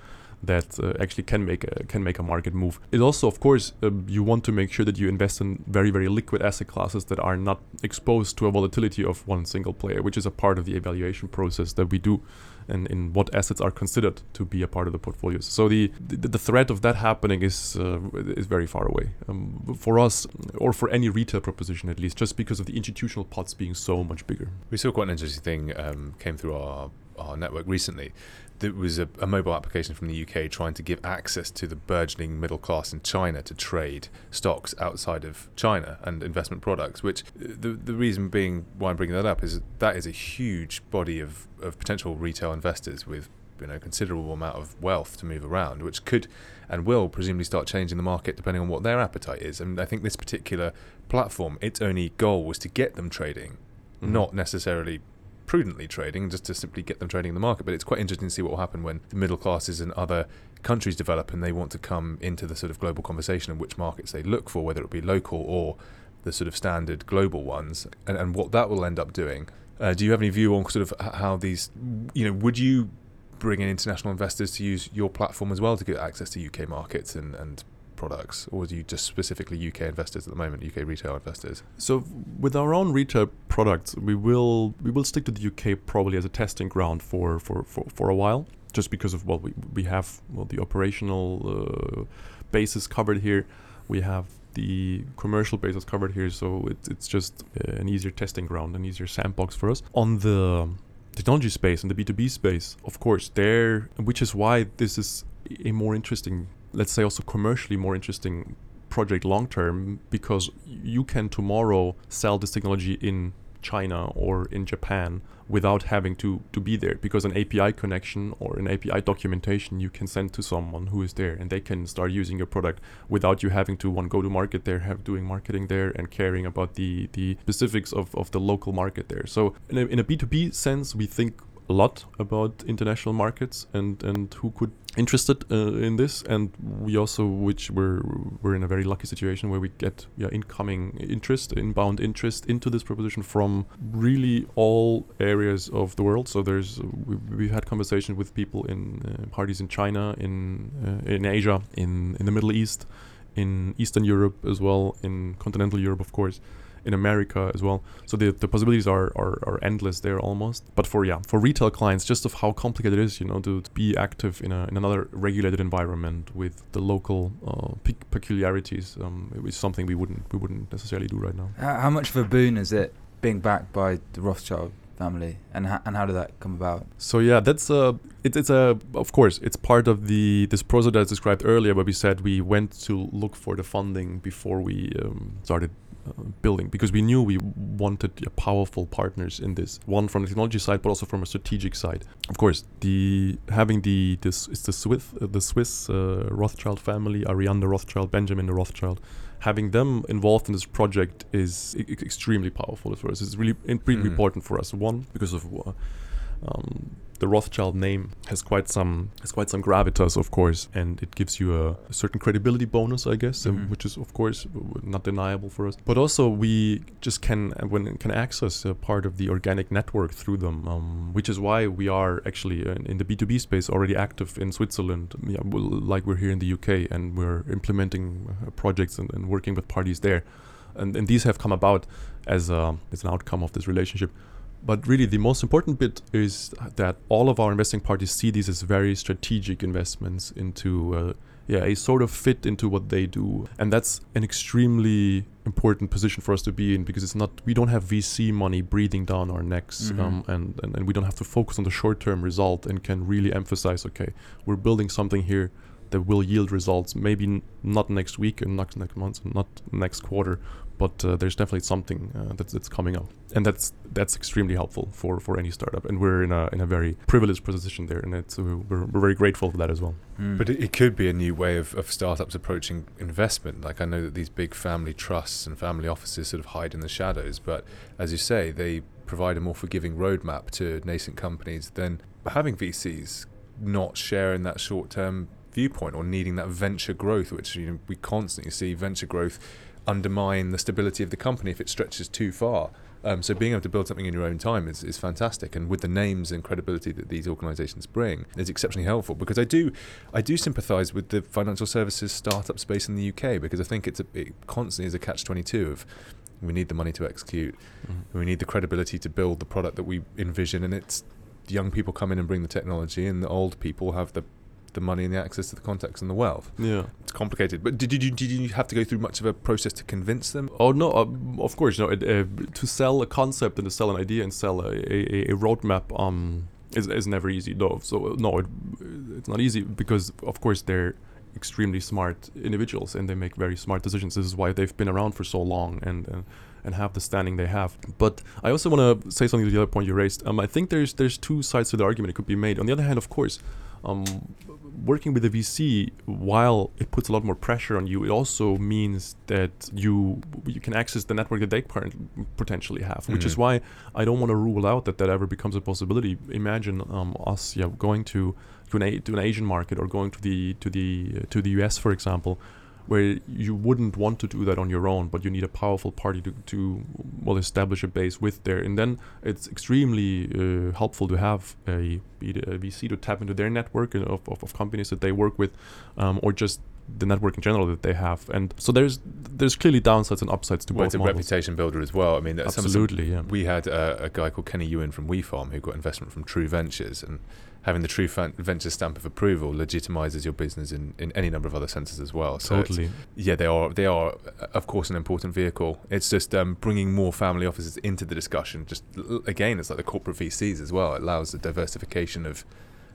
that uh, actually can make a, can make a market move. It also, of course, uh, you want to make sure that you invest in very very liquid asset classes that are not exposed to a volatility of one single player, which is a part of the evaluation process that we do, and in what assets are considered to be a part of the portfolios. So the the, threat of that happening is uh, is very far away um, for us, or for any retail proposition at least, just because of the institutional pots being so much bigger. We saw quite an interesting thing um, came through our our network recently there was a, a, mobile application from the UK trying to give access to the burgeoning middle class in China to trade stocks outside of China and investment products. Which the the reason being why I'm bringing that up is that is a huge body of, of potential retail investors with you know considerable amount of wealth to move around, which could and will presumably start changing the market depending on what their appetite is. And I think this particular platform, its only goal was to get them trading, mm-hmm. not necessarily prudently trading just to simply get them trading in the market. But it's quite interesting to see what will happen when the middle classes and other countries develop and they want to come into the sort of global conversation and which markets they look for, whether it be local or the sort of standard global ones, and, and what that will end up doing. Uh, do you have any view on sort of how these, you know, would you bring in international investors to use your platform as well to get access to UK markets and, and products, or do you just specifically UK investors at the moment, UK retail investors? So with our own retail products, we will we will stick to the UK probably as a testing ground for for, for, for a while, just because of well we we have well the operational uh, basis covered here, we have the commercial basis covered here, so it's it's just uh, an easier testing ground, an easier sandbox for us on the technology space and the B2B space, of course, there, which is why this is a more interesting let's say also commercially more interesting project long term because you can tomorrow sell this technology in China or in Japan without having to, to be there because an API connection or an API documentation you can send to someone who is there and they can start using your product without you having to one go to market there, have doing marketing there and caring about the, the specifics of, of the local market there. So in a, in a B2B sense, we think a lot about international markets and and who could interested uh, in this and we also which we're we're in a very lucky situation where we get yeah incoming interest inbound interest into this proposition from really all areas of the world. So there's we, we've had conversations with people in uh, parties in China in uh, in Asia in in the Middle East in Eastern Europe as well in continental Europe of course in America as well. So the, the possibilities are, are, are endless there almost. But for yeah, for retail clients, just of how complicated it is, you know, to, to be active in, a, in another regulated environment with the local uh, pe- peculiarities um, is something we wouldn't we wouldn't necessarily do right now. How, how much of a boon is it being backed by the Rothschild family and ha- and how did that come about so yeah that's a it, it's a of course it's part of the this process that I described earlier where we said we went to look for the funding before we um, started uh, building because we knew we wanted uh, powerful partners in this. One from the technology side, but also from a strategic side. Of course, the having the this it's the Swiss uh, the Swiss uh, Rothschild family, Ariane Rothschild, Benjamin de Rothschild. Having them involved in this project is e- extremely powerful for us. It's really, in- really Mhm. important for us. One because of uh, um, the Rothschild name has quite some has quite some gravitas, of course, and it gives you a, a certain credibility bonus, I guess, um, Mhm. which is of course not deniable for us. But also we just can uh, when can access a part of the organic network through them, um, which is why we are actually uh, in, in the B two B space already active in Switzerland, yeah, like we're here in the UK, and we're implementing uh, projects and, and working with parties there, and, and these have come about as a, as an outcome of this relationship. But really, the most important bit is that all of our investing parties see these as very strategic investments into, uh, yeah, a sort of fit into what they do, and that's an extremely important position for us to be in because it's not we don't have VC money breathing down our necks, Mhm. um, and, and and we don't have to focus on the short-term result and can really emphasize, okay, we're building something here that will yield results. Maybe n- not next week and not next month, and not next quarter, but uh, there's definitely something uh, that's that's coming up, and that's that's extremely helpful for for any startup. And we're in a in a very privileged position there, and it's uh, we're, we're very grateful for that as well. Mm. But it, it could be a new way of, of startups approaching investment. Like I know that these big family trusts and family offices sort of hide in the shadows, but as you say, they provide a more forgiving roadmap to nascent companies than having VCs not sharing that short term viewpoint or needing that venture growth, which you know we constantly see venture growth undermine the stability of the company if it stretches too far. Um, so being able to build something in your own time is, is fantastic, and with the names and credibility that these organisations bring, is exceptionally helpful. Because I do, I do sympathise with the financial services startup space in the UK because I think it's a, it constantly is a catch twenty two of we need the money to execute, we need the credibility to build the product that we envision, and it's young people come in and bring the technology, and the old people have the the money and the access to the contacts and the wealth. Yeah. It's complicated. But did you did you have to go through much of a process to convince them? Oh no! Uh, of course, no. It, uh, to sell a concept and to sell an idea and sell a, a, a roadmap um is, is never easy. No, so no, it, it's not easy because of course they're extremely smart individuals and they make very smart decisions. This is why they've been around for so long and. Uh, and have the standing they have. But I also want to say something to the other point you raised. Um, I think there's there's two sides to the argument. It could be made. On the other hand, of course, um, working with a VC, while it puts a lot more pressure on you, it also means that you you can access the network that they potentially have, which is Mhm. why I don't want to rule out that that ever becomes a possibility. Imagine um, us, yeah, going to to an, a- to an Asian market or going to the to the uh, to the US, for example, where you wouldn't want to do that on your own, but you need a powerful party to, to well establish a base with there, and then it's extremely uh, helpful to have a, a VC to tap into their network of, of, of companies that they work with, um, or just the network in general that they have. And so there's there's clearly downsides and upsides to Well, both it's a models. reputation builder as well. I mean, that's some- Absolutely, yeah. we had uh, a guy called Kenny Ewan from WeFarm who got investment from True Ventures, and having the True Fan- Ventures stamp of approval legitimizes your business in, in any number of other senses as well. So Totally. yeah, they are they are uh, of course an important vehicle. It's just um, bringing more family offices into the discussion. Just again, it's like the corporate VCs as well. It allows the diversification of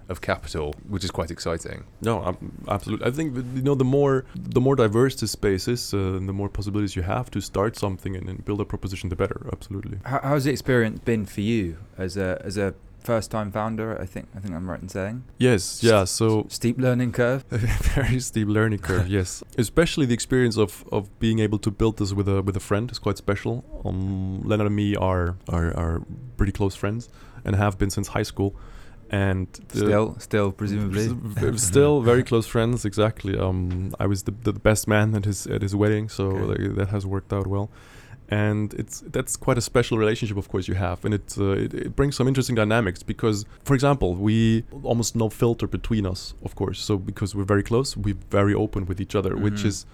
of capital, which is quite exciting. No, absolutely. I think you know the more the more diverse the space is, uh, and the more possibilities you have to start something and, and build a proposition, the better. Absolutely. How, how's the experience been for you as a as a first time founder? I think I think I'm right in saying Yes. Yeah. So steep learning curve. [laughs] very steep learning curve. [laughs] yes, especially the experience of, of being able to build this with a with a friend is quite special. Um, Leonard and me are, are are pretty close friends and have been since high school, and Still, still presumably. [laughs] Still very close friends. Exactly. Um, I was the, the best man at his at his wedding, so Okay. that has worked out well. And it's that's quite a special relationship, of course, you have, and it, uh, it it brings some interesting dynamics because, for example, we almost no filter between us, of course. So because we're very close, we're very open with each other, which Mhm. is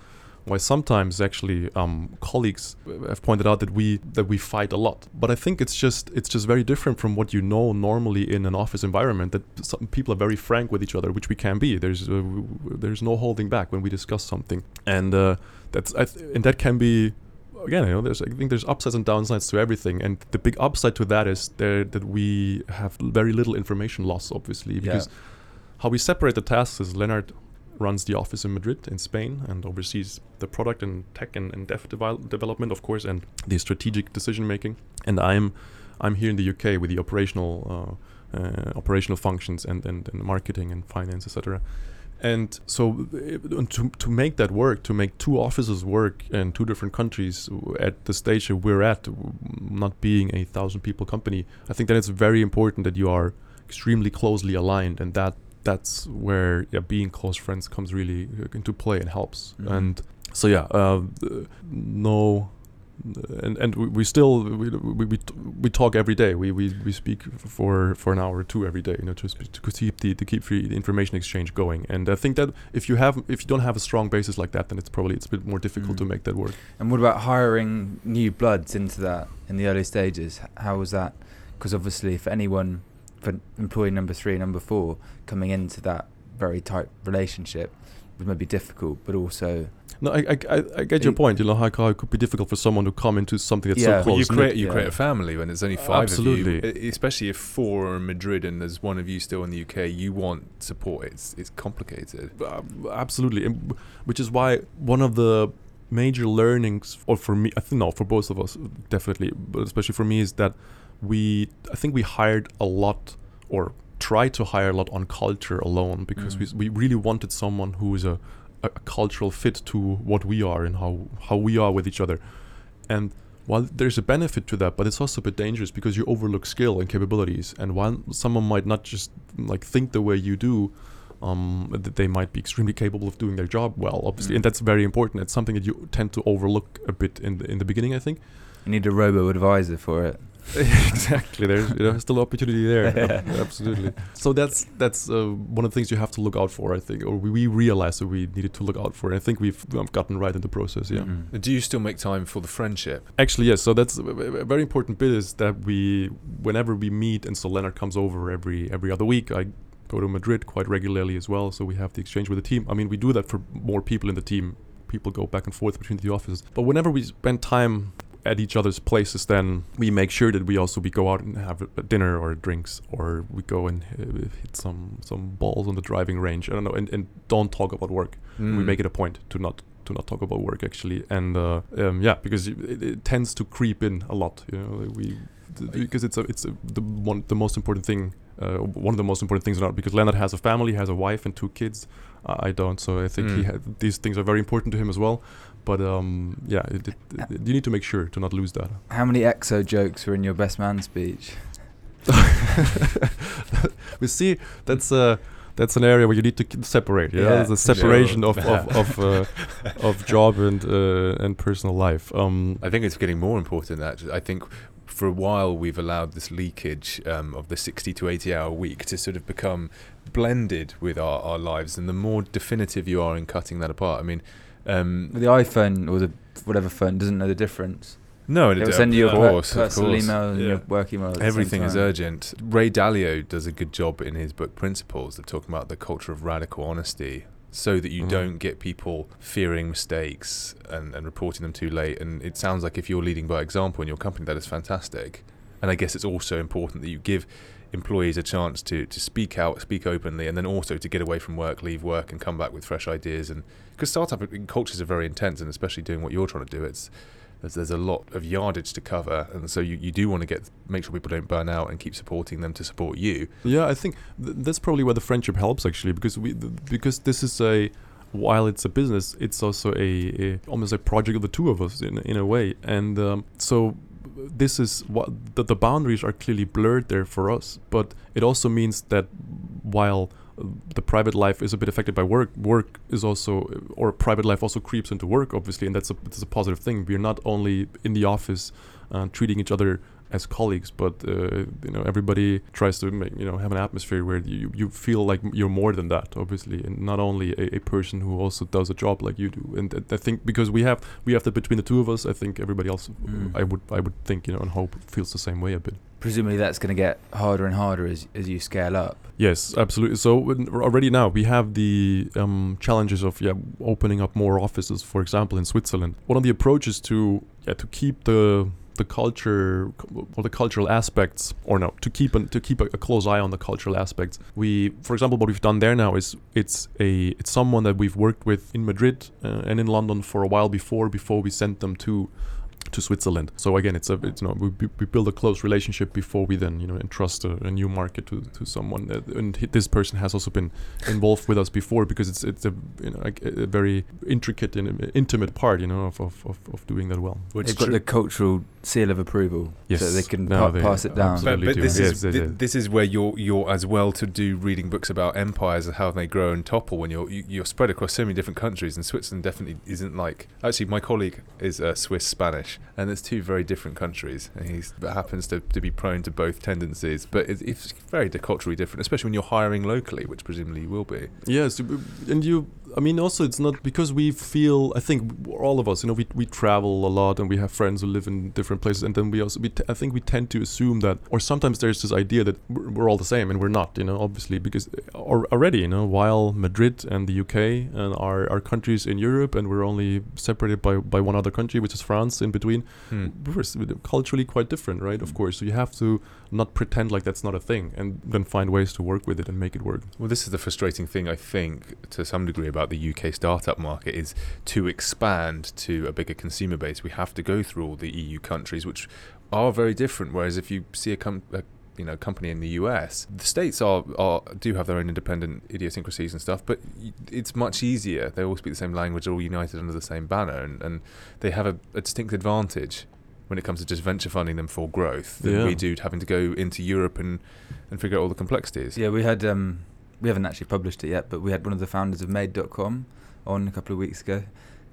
why sometimes actually um, colleagues have pointed out that we that we fight a lot. But I think it's just it's just very different from what you know normally in an office environment. That some people are very frank with each other, which we can be. There's uh, there's no holding back when we discuss something, and uh, that's I th- and that can be. Again, you know, there's I think there's upsides and downsides to everything, and the big upside to that is there that we have very little information loss, obviously, Yeah. because how we separate the tasks is Leonard runs the office in Madrid, in Spain, and oversees the product and tech and, and dev devel- development, of course, and the strategic decision making. And I'm I'm here in the UK with the operational uh, uh, operational functions and, and, and marketing and finance, etc. And so, to, to make that work, to make two offices work in two different countries at the stage that we're at, not being a thousand people company, I think that it's very important that you are extremely closely aligned, and that that's where yeah, being close friends comes really uh, into play and helps. Mhm. And so yeah, uh, no. And and we, we still we, we, we, t- we talk every day. We, we, we speak for for an hour or two every day. You know, to, to keep the to keep the information exchange going. And I think that if you have if you don't have a strong basis like that, then it's probably it's a bit more difficult to Mm. make that work. And what about hiring new bloods into that in the early stages? How was that? Because obviously, for anyone, for employee number three, number four, coming into that very tight relationship was maybe be difficult, but also No, I, I, I, I get your Y- point. You know how, how it could be difficult for someone to come into something that's Yeah. so Well, you create you yeah. create a family when there's only five Absolutely. of you, especially if four are in Madrid and there's one of you still in the UK. You want support. It's it's complicated. Uh, absolutely, and which is why one of the major learnings, or for me, I think no, for both of us, definitely, but especially for me, is that we, I think we hired a lot, or tried to hire a lot on culture alone because Mm. we we really wanted someone who is a, a, cultural fit to what we are and how how we are with each other, and while there's a benefit to that, but it's also a bit dangerous because you overlook skill and capabilities. And while someone might not just like think the way you do, um, that they might be extremely capable of doing their job well, obviously, Mm. and that's very important. It's something that you tend to overlook a bit in the in the beginning, I think. you need a robo advisor for it. [laughs] exactly, there's you know, still opportunity there. [laughs] Ab- [laughs] Absolutely. So that's that's uh, one of the things you have to look out for, I think, or we, we realized that we needed to look out for. And I think we've gotten right in the process. Yeah. Mhm. Do you still make time for the friendship? Actually, yes. So that's a very important bit is that we, whenever we meet, and so Leonard comes over every every other week. I go to Madrid quite regularly as well, so we have the exchange with the team. I mean, we do that for more people in the team. People go back and forth between the offices. But whenever we spend time at each other's places, then we make sure that we also we go out and have a, dinner or drinks, or we go and uh, hit some some balls on the driving range. I don't know, and, and don't talk about work we Mm. make it a point to not to not talk about work actually and uh, um, yeah because it, it tends to creep in a lot you know we because it's a, it's a, the one the most important thing uh, one of the most important things not because Leonard has a family has a wife and two kids uh, I don't so I think he Mm. had, these things are very important to him as well but um, yeah it, it, it- you need to make sure to not lose that How many exo jokes were in your best man speech? [laughs] we see that's uh that's an area where you need to k- separate yeah, Yeah, the sure. separation of of [laughs] of, uh, of job and uh, and personal life um I think it's getting more important. Actually, I think for a while we've allowed this leakage um, of the 60 to 80 hour week to sort of become blended with our, our lives, and the more definitive you are in cutting that apart. I mean, um, The iPhone or the whatever phone doesn't know the difference. no, It will send you your course, of personal email and Yeah. your work email. at the same Everything is urgent. Ray Dalio does a good job in his book Principles of talking about the culture of radical honesty so that you Mhm. don't get people fearing mistakes and, and reporting them too late. And it sounds like if you're leading by example in your company, that is fantastic. And I guess it's also important that you give employees a chance to, to speak out, speak openly, and then also to get away from work, leave work, and come back with fresh ideas. And because startup cultures are very intense, and especially doing what you're trying to do, it's there's, there's a lot of yardage to cover, and so you, you do want to get make sure people don't burn out and keep supporting them to support you. Yeah, I think th- that's probably where the friendship helps actually, because we th- because this is a while it's a business, it's also a, a almost a project of the two of us in in a way, and um, so this is what the, the boundaries are clearly blurred there for us, but it also means that while the private life is a bit affected by work. Work is also, or private life also creeps into work, obviously, and that's a that's a positive thing. We're not only in the office uh, treating each other as colleagues, but uh, you know everybody tries to make, you know have an atmosphere where you you feel like you're more than that, obviously, and not only a, a person who also does a job like you do. And I think because we have we have that between the two of us, I think everybody else, Mm. I would I would think you know and hope feels the same way a bit. Presumably, that's going to get harder and harder as as you scale up. Yes, absolutely. So already now we have the um, challenges of yeah opening up more offices, for example, in Switzerland. One of the approaches to yeah to keep the the culture or the cultural aspects, or no, to keep an, to keep a, a close eye on the cultural aspects. We, for example, what we've done there now is it's a it's someone that we've worked with in Madrid uh, and in London for a while before before we sent them to to Switzerland. So again, it's a it's, you know we, we build a close relationship before we then you know entrust a, a new market to, to someone. And this person has also been involved with us before because it's it's a you know like a, a very intricate and intimate part you know of of, of, of doing that well. Which They've got tr- the cultural seal of approval, Yes. so they can No, pa- they- pass it down. but, but do. this Yes, is yes, thi- yes. this is where you're you're as well to do reading books about empires and how they grow and topple when you're you- you're spread across so many different countries and Switzerland definitely isn't like actually my colleague is uh, Swiss Spanish and it's two very different countries and he happens to, to be prone to both tendencies but it's, it's very culturally different especially when you're hiring locally which presumably you will be Yes, and you. I mean, also it's not because we feel. I think all of us, you know, we, we travel a lot and we have friends who live in different places, and then we also. We t- I think we tend to assume that, or sometimes there's this idea that we're, we're all the same, and we're not. You know, obviously because or already, you know, while Madrid and the UK and our our countries in Europe, and we're only separated by by one other country, which is France, in between. Hmm. We're culturally quite different, right? Of course, so you have to not pretend like that's not a thing, and then find ways to work with it and make it work. Well, this is the frustrating thing, I think, to some degree about the UK startup market is to expand to a bigger consumer base, we have to go through all the EU countries, which are very different. Whereas if you see a, com- you know company in the US, the states are, are do have their own independent idiosyncrasies and stuff, but it's much easier. They all speak the same language, they're all united under the same banner, and, and they have a, a distinct advantage when it comes to just venture funding them for growth than Yeah. we do having to go into Europe and, and figure out all the complexities. Yeah, we had um, we haven't actually published it yet, but we had one of the founders of Made.com on a couple of weeks ago,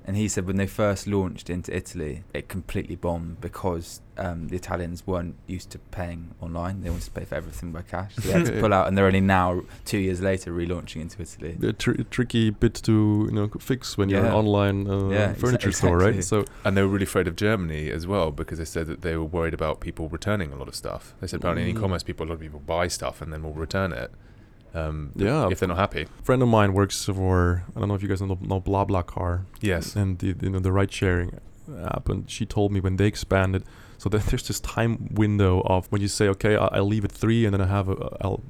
and he said when they first launched into Italy, it completely bombed because um, the Italians weren't used to paying online; they wanted to pay for everything by cash. So they had to [laughs] pull out, and they're only now, two years later, relaunching into Italy. The tr- tricky bit to you know fix when you're an online uh, Yeah, exa- furniture store, right? So And they were really afraid of Germany as well because they said that they were worried about people returning a lot of stuff. They said apparently in Mm. e-commerce people, a lot of people buy stuff and then will return it. Um, Yeah. if they're not happy. a friend of mine works for I don't know if you guys know, know BlaBlaCar. Yes. And the you know the ride sharing app, and she told me when they expanded. So that there's this time window of when you say, okay, I- I'll leave at three, and then I have a, I'll,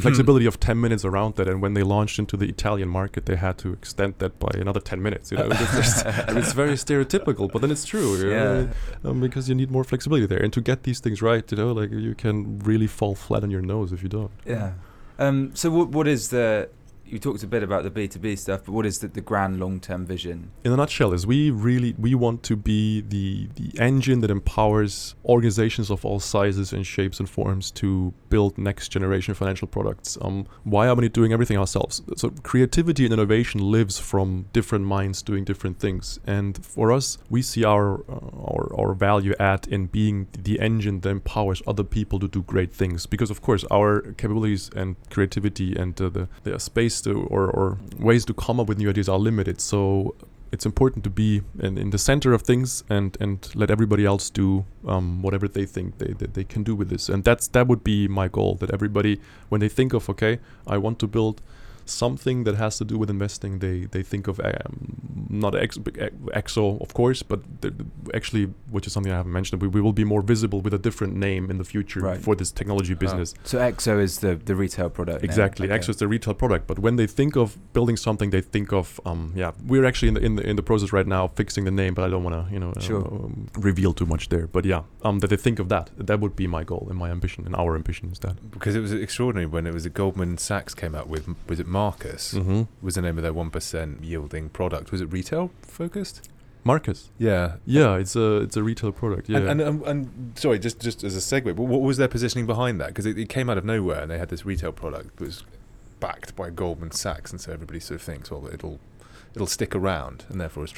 flexibility of ten minutes around that. And when they launched into the Italian market, they had to extend that by another ten minutes. You know, it's, just, [laughs] it's very stereotypical, but then it's true. you know? Yeah, um, because you need more flexibility there. And to get these things right, you know, like you can really fall flat on your nose if you don't. yeah. Um, so what what is the? You talked a bit about the B two B stuff, but what is the, the grand long term vision? In a nutshell, is we really we want to be the the engine that empowers organizations of all sizes and shapes and forms to build next generation financial products. Um, why are we doing everything ourselves? So creativity and innovation lives from different minds doing different things, and for us, we see our uh, our, our value add in being the engine that empowers other people to do great things. Because of course, our capabilities and creativity and uh, the the space to or, or ways to come up with new ideas are limited. So it's important to be in, in the center of things and and let everybody else do um, whatever they think they, they, they can do with this and that's that would be my goal that everybody when they think of okay i want to build something that has to do with investing they they think of um, not ex, exo of course but the, the- actually which is something i haven't mentioned we, we will be more visible with a different name in the future Right. for this technology business So EXO is the the retail product. name. Exactly, Okay. Exo is the retail product. But when they think of building something, they think of um, yeah. We're actually in the in the in the process right now of fixing the name, but I don't want to you know Sure. um, reveal too much there. But yeah, um, that they think of that. That would be my goal and my ambition and our ambition is that. Because it was extraordinary when it was a Goldman Sachs came out with, was it Marcus? Mm-hmm. Was the name of their 1% yielding product. Was it retail focused? Marcus. Yeah. Yeah, it's a it's a retail product. Yeah. And, and, and, and sorry, just just as a segue, but what was their positioning behind that? Because it, it came out of nowhere, and they had this retail product that was backed by Goldman Sachs, and so everybody sort of thinks, well, it'll it'll stick around, and therefore is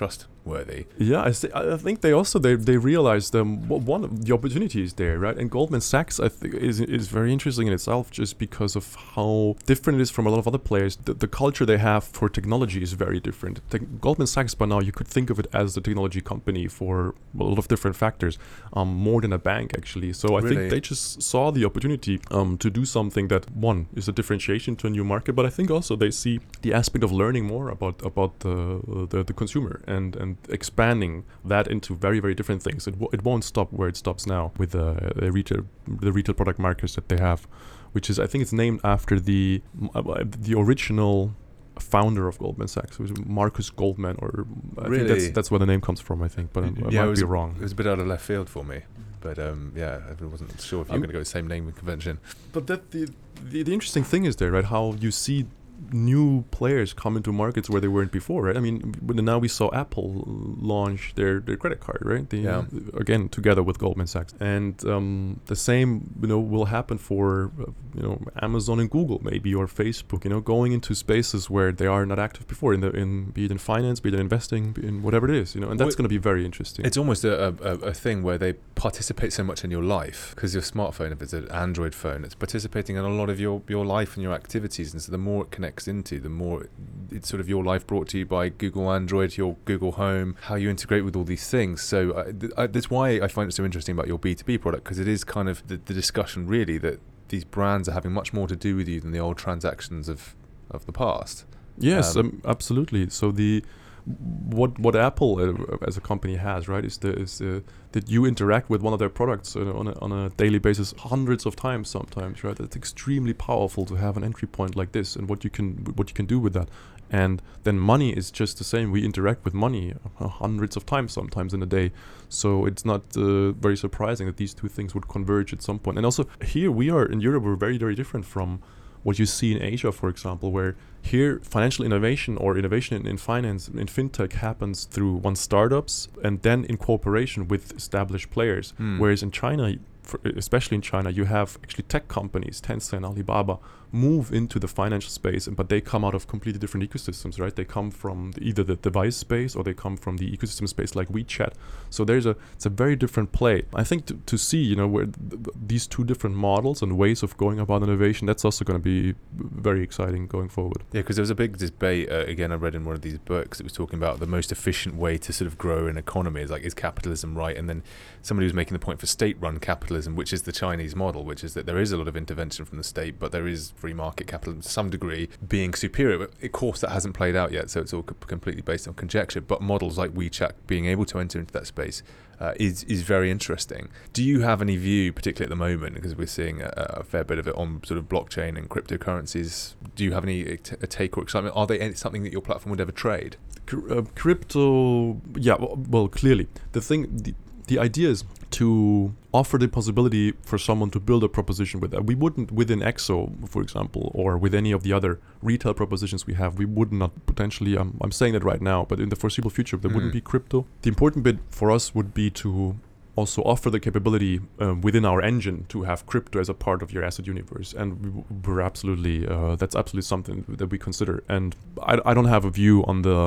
trustworthy. Yeah, I, see, I think they also they they realized um one of the opportunity is there, right? And Goldman Sachs I think is is very interesting in itself just because of how different it is from a lot of other players. The, the culture they have for technology is very different. Te- Goldman Sachs by now you could think of it as the technology company for a lot of different factors, um, more than a bank actually. So I Really? think they just saw the opportunity um to do something that one is a differentiation to a new market, but I think also they see the aspect of learning more about about the the, the consumer and and and expanding that into very very different things. It, w- it won't stop where it stops now with the, the retail the retail product Marcus that they have, which is I think it's named after the uh, the original founder of Goldman Sachs, was Marcus Goldman, or I Really? think that's that's where the name comes from. I think, but I, I Yeah, it might was- be wrong. It was a bit out of left field for me, but um, yeah, I wasn't sure if you were going to go the same naming convention. But that the, the the interesting thing is there, right? How you see new players come into markets where they weren't before, right? I mean, now we saw Apple launch their, their credit card, right? The, Yeah. Again, together with Goldman Sachs, and um, the same, you know, will happen for uh, you know Amazon and Google maybe or Facebook, you know, going into spaces where they are not active before in the in be it in finance, be it in investing, be in whatever it is, you know, and that's going to be very interesting. It's almost a, a, a thing where they participate so much in your life because your smartphone, if it's an Android phone, it's participating in a lot of your, your life and your activities. And so the more it connects into, the more it's sort of your life brought to you by Google Android, your Google Home, how you integrate with all these things. So uh, th- I, that's why I find it so interesting about your B2B product because it is kind of the, the discussion really that these brands are having much more to do with you than the old transactions of, of the past. Yes, Um, um, absolutely. So the what what Apple uh, as a company has, right, is the is the, that you interact with one of their products uh, on a, on a daily basis, hundreds of times sometimes, right? It's extremely powerful to have an entry point like this, and what you can what you can do with that. And then money is just the same. We interact with money uh, hundreds of times sometimes in a day. So it's not uh, very surprising that these two things would converge at some point. And also here we are in Europe, we're very very different from what you see in Asia, for example, where here financial innovation or innovation in, in finance in fintech happens through one startups and then in cooperation with established players. Hmm. Whereas in China, especially in China, you have actually tech companies, Tencent, Alibaba, move into the financial space, but they come out of completely different ecosystems, right? They come from either the device space or they come from the ecosystem space like WeChat. So there's a it's a very different play. I think to, to see you know where th- th- these two different models and ways of going about innovation, that's also going to be very exciting going forward. Yeah, because there was a big debate. Uh, again, I read in one of these books. It was talking about the most efficient way to sort of grow an economy is like is capitalism right? And then somebody was making the point for state-run capitalism, which is the Chinese model, which is that there is a lot of intervention from the state, but there is free market capitalism to some degree being superior. But of course, that hasn't played out yet, so it's all completely based on conjecture. But models like WeChat being able to enter into that space uh, is is very interesting. Do you have any view, particularly at the moment, because we're seeing a, a fair bit of it on sort of blockchain and cryptocurrencies? Do you have any take or excitement? Are they any- something that your platform would ever trade? Cr- uh, crypto, yeah, well, well, clearly the thing, the, the idea is to offer the possibility for someone to build a proposition with that. We wouldn't within EXO, for example, or with any of the other retail propositions we have, we would not potentially. I'm, I'm saying that right now, but in the foreseeable future, there wouldn't Mm. be crypto. The important bit for us would be to also offer the capability um, within our engine to have crypto as a part of your asset universe and we, we're absolutely uh, that's absolutely something that we consider and I, I don't have a view on the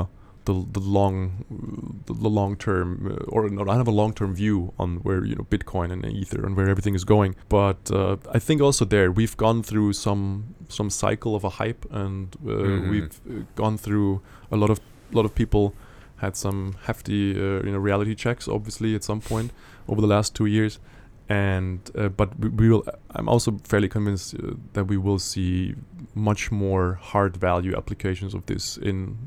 the, the long the, long term uh, or no, I have a long term view on where you know Bitcoin and Ether and where everything is going. But uh, I think also there we've gone through some some cycle of a hype and uh, Mhm. we've uh, gone through a lot of a lot of people had some hefty uh, you know reality checks obviously at some point over the last two years and uh, but we, we will i'm also fairly convinced uh, that we will see much more hard value applications of this in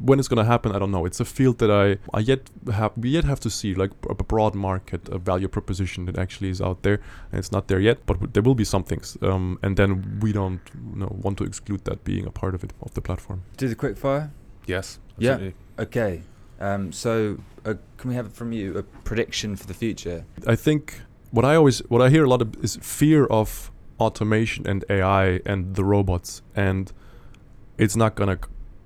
when it's going to happen i don't know it's a field that i i yet have we yet have to see like a broad market a value proposition that actually is out there and it's not there yet but w- there will be some things um, and then we don't you know, want to exclude that being a part of it of the platform Do the quick fire. Yes. Yeah. absolutely. Okay. Um, so uh, can we have from you a prediction for the future? I think what I always what I hear a lot of is fear of automation and AI and the robots, and it's not gonna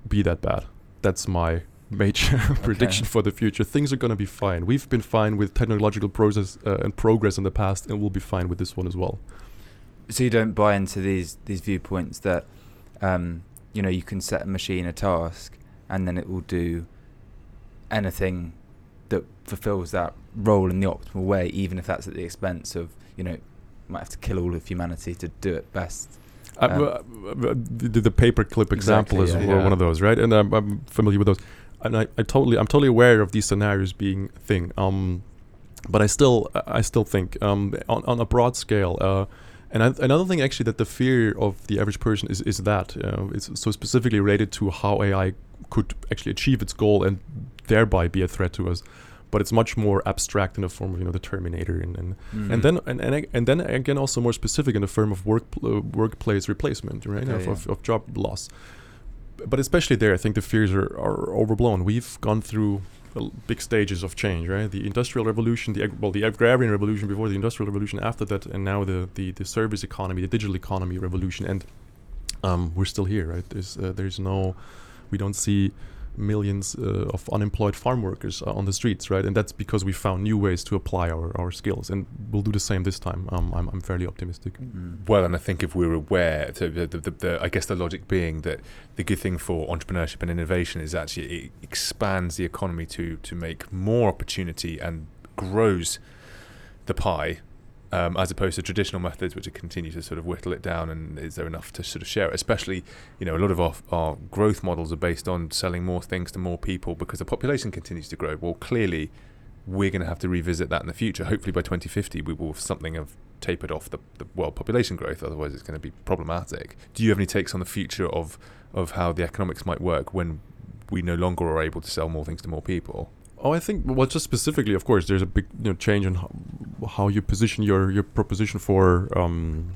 be that bad. That's my [laughs] major prediction for the future. Things are gonna be fine. We've been fine with technological process uh, and progress in the past, and we'll be fine with this one as well. So you don't buy into these these viewpoints that um, you know you can set a machine a task and then it will do anything that fulfills that role in the optimal way, even if that's at the expense of you know might have to kill all of humanity to do it best. Uh, Um, uh, uh, the, the paperclip example Exactly, is yeah. one- one of those, right? And I'm, I'm familiar with those, and I, I totally I'm totally aware of these scenarios being a thing. Um, but I still I still think um on, on a broad scale. Uh, and I, another thing actually that the fear of the average person is is that uh, it's so specifically related to how AI could actually achieve its goal and thereby be a threat to us. But it's much more abstract in the form of you know the Terminator and and, Mm. and then and, and and then again also more specific in the form of work uh, workplace replacement, right? Okay, of, yeah. of, of job loss. But especially there, I think the fears are, are overblown. We've gone through big stages of change, right? The industrial revolution, the well, the agrarian revolution before the industrial revolution, after that, and now the the, the service economy, the digital economy revolution, and um, we're still here, right? There's uh, there's no, we don't see millions uh, of unemployed farm workers uh, on the streets, right? And that's because we found new ways to apply our, our skills, and we'll do the same this time. Um, I'm I'm fairly optimistic. Mm. Well, and I think if we're aware, so the, the, the, I guess the logic being that the good thing for entrepreneurship and innovation is actually it expands the economy to to make more opportunity and grows the pie, um, as opposed to traditional methods which continue to sort of whittle it down. And is there enough to sort of share it? Especially, you know, a lot of our, our growth models are based on selling more things to more people because the population continues to grow. Well, clearly, we're going to have to revisit that in the future. Hopefully, by 2050, we will have something of tapered off the, the world population growth. Otherwise, it's going to be problematic. Do you have any takes on the future of of how the economics might work when we no longer are able to sell more things to more people? Oh, I think well, just specifically, of course, there's a big you know, change in how, how you position your your proposition for um,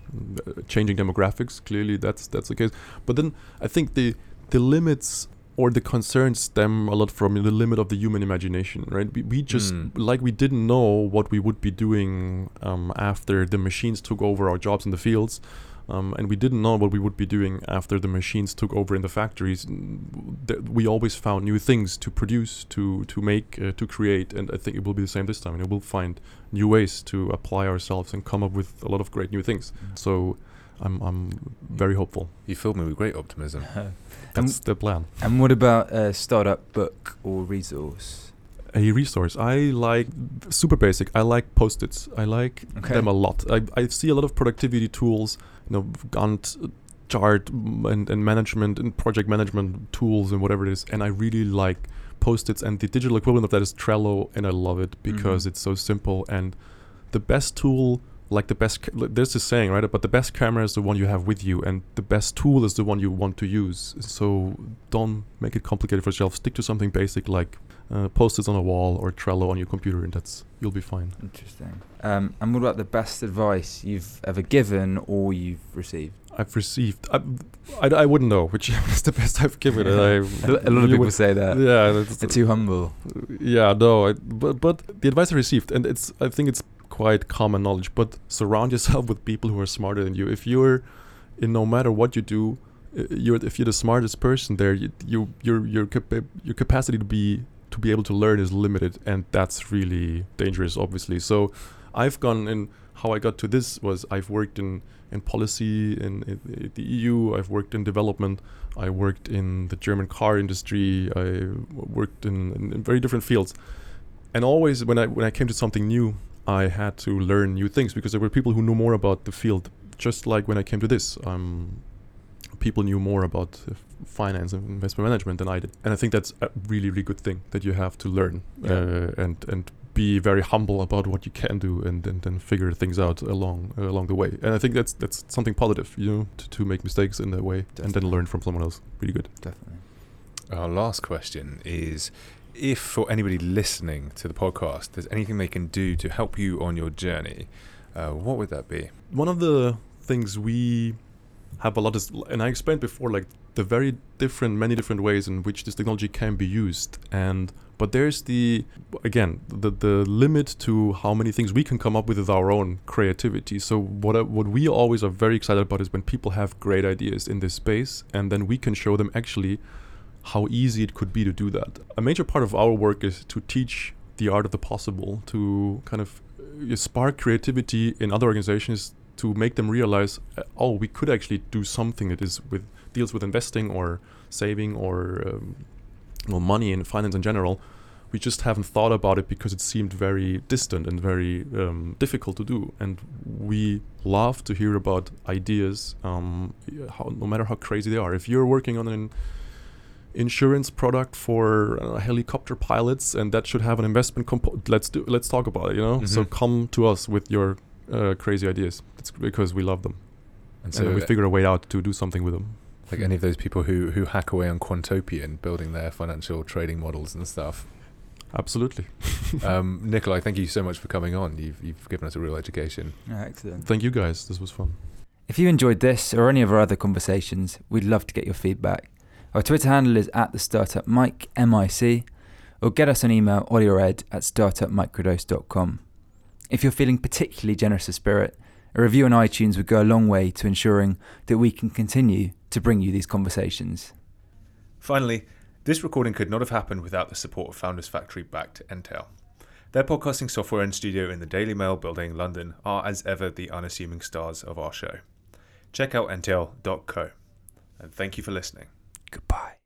changing demographics. Clearly, that's that's the case. But then I think the the limits or the concerns stem a lot from the limit of the human imagination, right? We, we just Mm. like we didn't know what we would be doing um, after the machines took over our jobs in the fields. Um, and we didn't know what we would be doing after the machines took over in the factories. N- th- We always found new things to produce, to to make, uh, to create, and I think it will be the same this time. And we'll find new ways to apply ourselves and come up with a lot of great new things. So I'm I'm very hopeful. You filled me with great optimism. [laughs] That's the plan. And what about a startup book or resource? A resource I like, super basic. I like post-its. I like Okay. them a lot. I, I see a lot of productivity tools, you know, Gantt chart and, and management and project management tools and whatever it is. And I really like post-its and the digital equivalent of that is Trello and I love it because Mhm. it's so simple and the best tool like the best ca- there's this saying right but the best camera is the one you have with you and the best tool is the one you want to use so don't make it complicated for yourself stick to something basic like uh, post-its on a wall or Trello on your computer and that's you'll be fine Interesting. Um, and what about the best advice you've ever given or you've received? I've received. I, I, I wouldn't know which [laughs] is the best I've given. [laughs] and a lot of people would- say that. Yeah, that's, They're too humble. yeah, no. I, but but the advice I received, and it's I think it's quite common knowledge. But surround yourself with people who are smarter than you. If you're, in no matter what you do, uh, you're if you're the smartest person there, you, you your your capa- your capacity to be to be able to learn is limited, and that's really dangerous, obviously. So, I've gone in. How I got to this was I've worked in in policy in, in, the EU. I've worked in development. I worked in the German car industry. I worked in, in, in very different fields. And always when I when I came to something new, I had to learn new things because there were people who knew more about the field. Just like when I came to this, um, people knew more about uh, finance and investment management than I did. And I think that's a really really good thing that you have to learn Yeah. uh, and and be very humble about what you can do and and, and figure things out along uh, along the way. And I think that's that's something positive, you know, to, to make mistakes in that way and then learn from someone else. Really good. Definitely. Our last question is if for anybody listening to the podcast, there's anything they can do to help you on your journey, uh, what would that be? one of the things we have a lot of, and i explained before like the very different many different ways in which this technology can be used. And but there's the again the the limit to how many things we can come up with with our own creativity. So what what we always are very excited about is when people have great ideas in this space and then we can show them actually how easy it could be to do that. A major part of our work is to teach the art of the possible to kind of uh, spark creativity in other organizations to make them realize uh, oh we could actually do something that is with deals with investing or saving or um, well money and finance in general. We just haven't thought about it because it seemed very distant and very um, difficult to do. And we love to hear about ideas um, how, no matter how crazy they are. If you're working on an insurance product for uh, helicopter pilots and that should have an investment compo- let's do let's talk about it you know? So Mhm. come to us with your uh, crazy ideas it's because we love them And so so, we figure a way out to do something with them like any of those people who, who hack away on Quantopian, building their financial trading models and stuff. Absolutely. [laughs] um, [laughs] Nikolai, thank you so much for coming on. You've, you've given us a real education. excellent. Thank you guys. This was fun. If you enjoyed this or any of our other conversations, we'd love to get your feedback. Our Twitter handle is at the startup mic, M-I-C, or get us an email, Ollie or Ed, at startupmicrodose.com. If you're feeling particularly generous of spirit, a review on iTunes would go a long way to ensuring that we can continue to bring you these conversations. Finally, this recording could not have happened without the support of Founders Factory backed Entale. Their podcasting software and studio in the Daily Mail building, London, are as ever the unassuming stars of our show. Check out entale.co. And thank you for listening. Goodbye.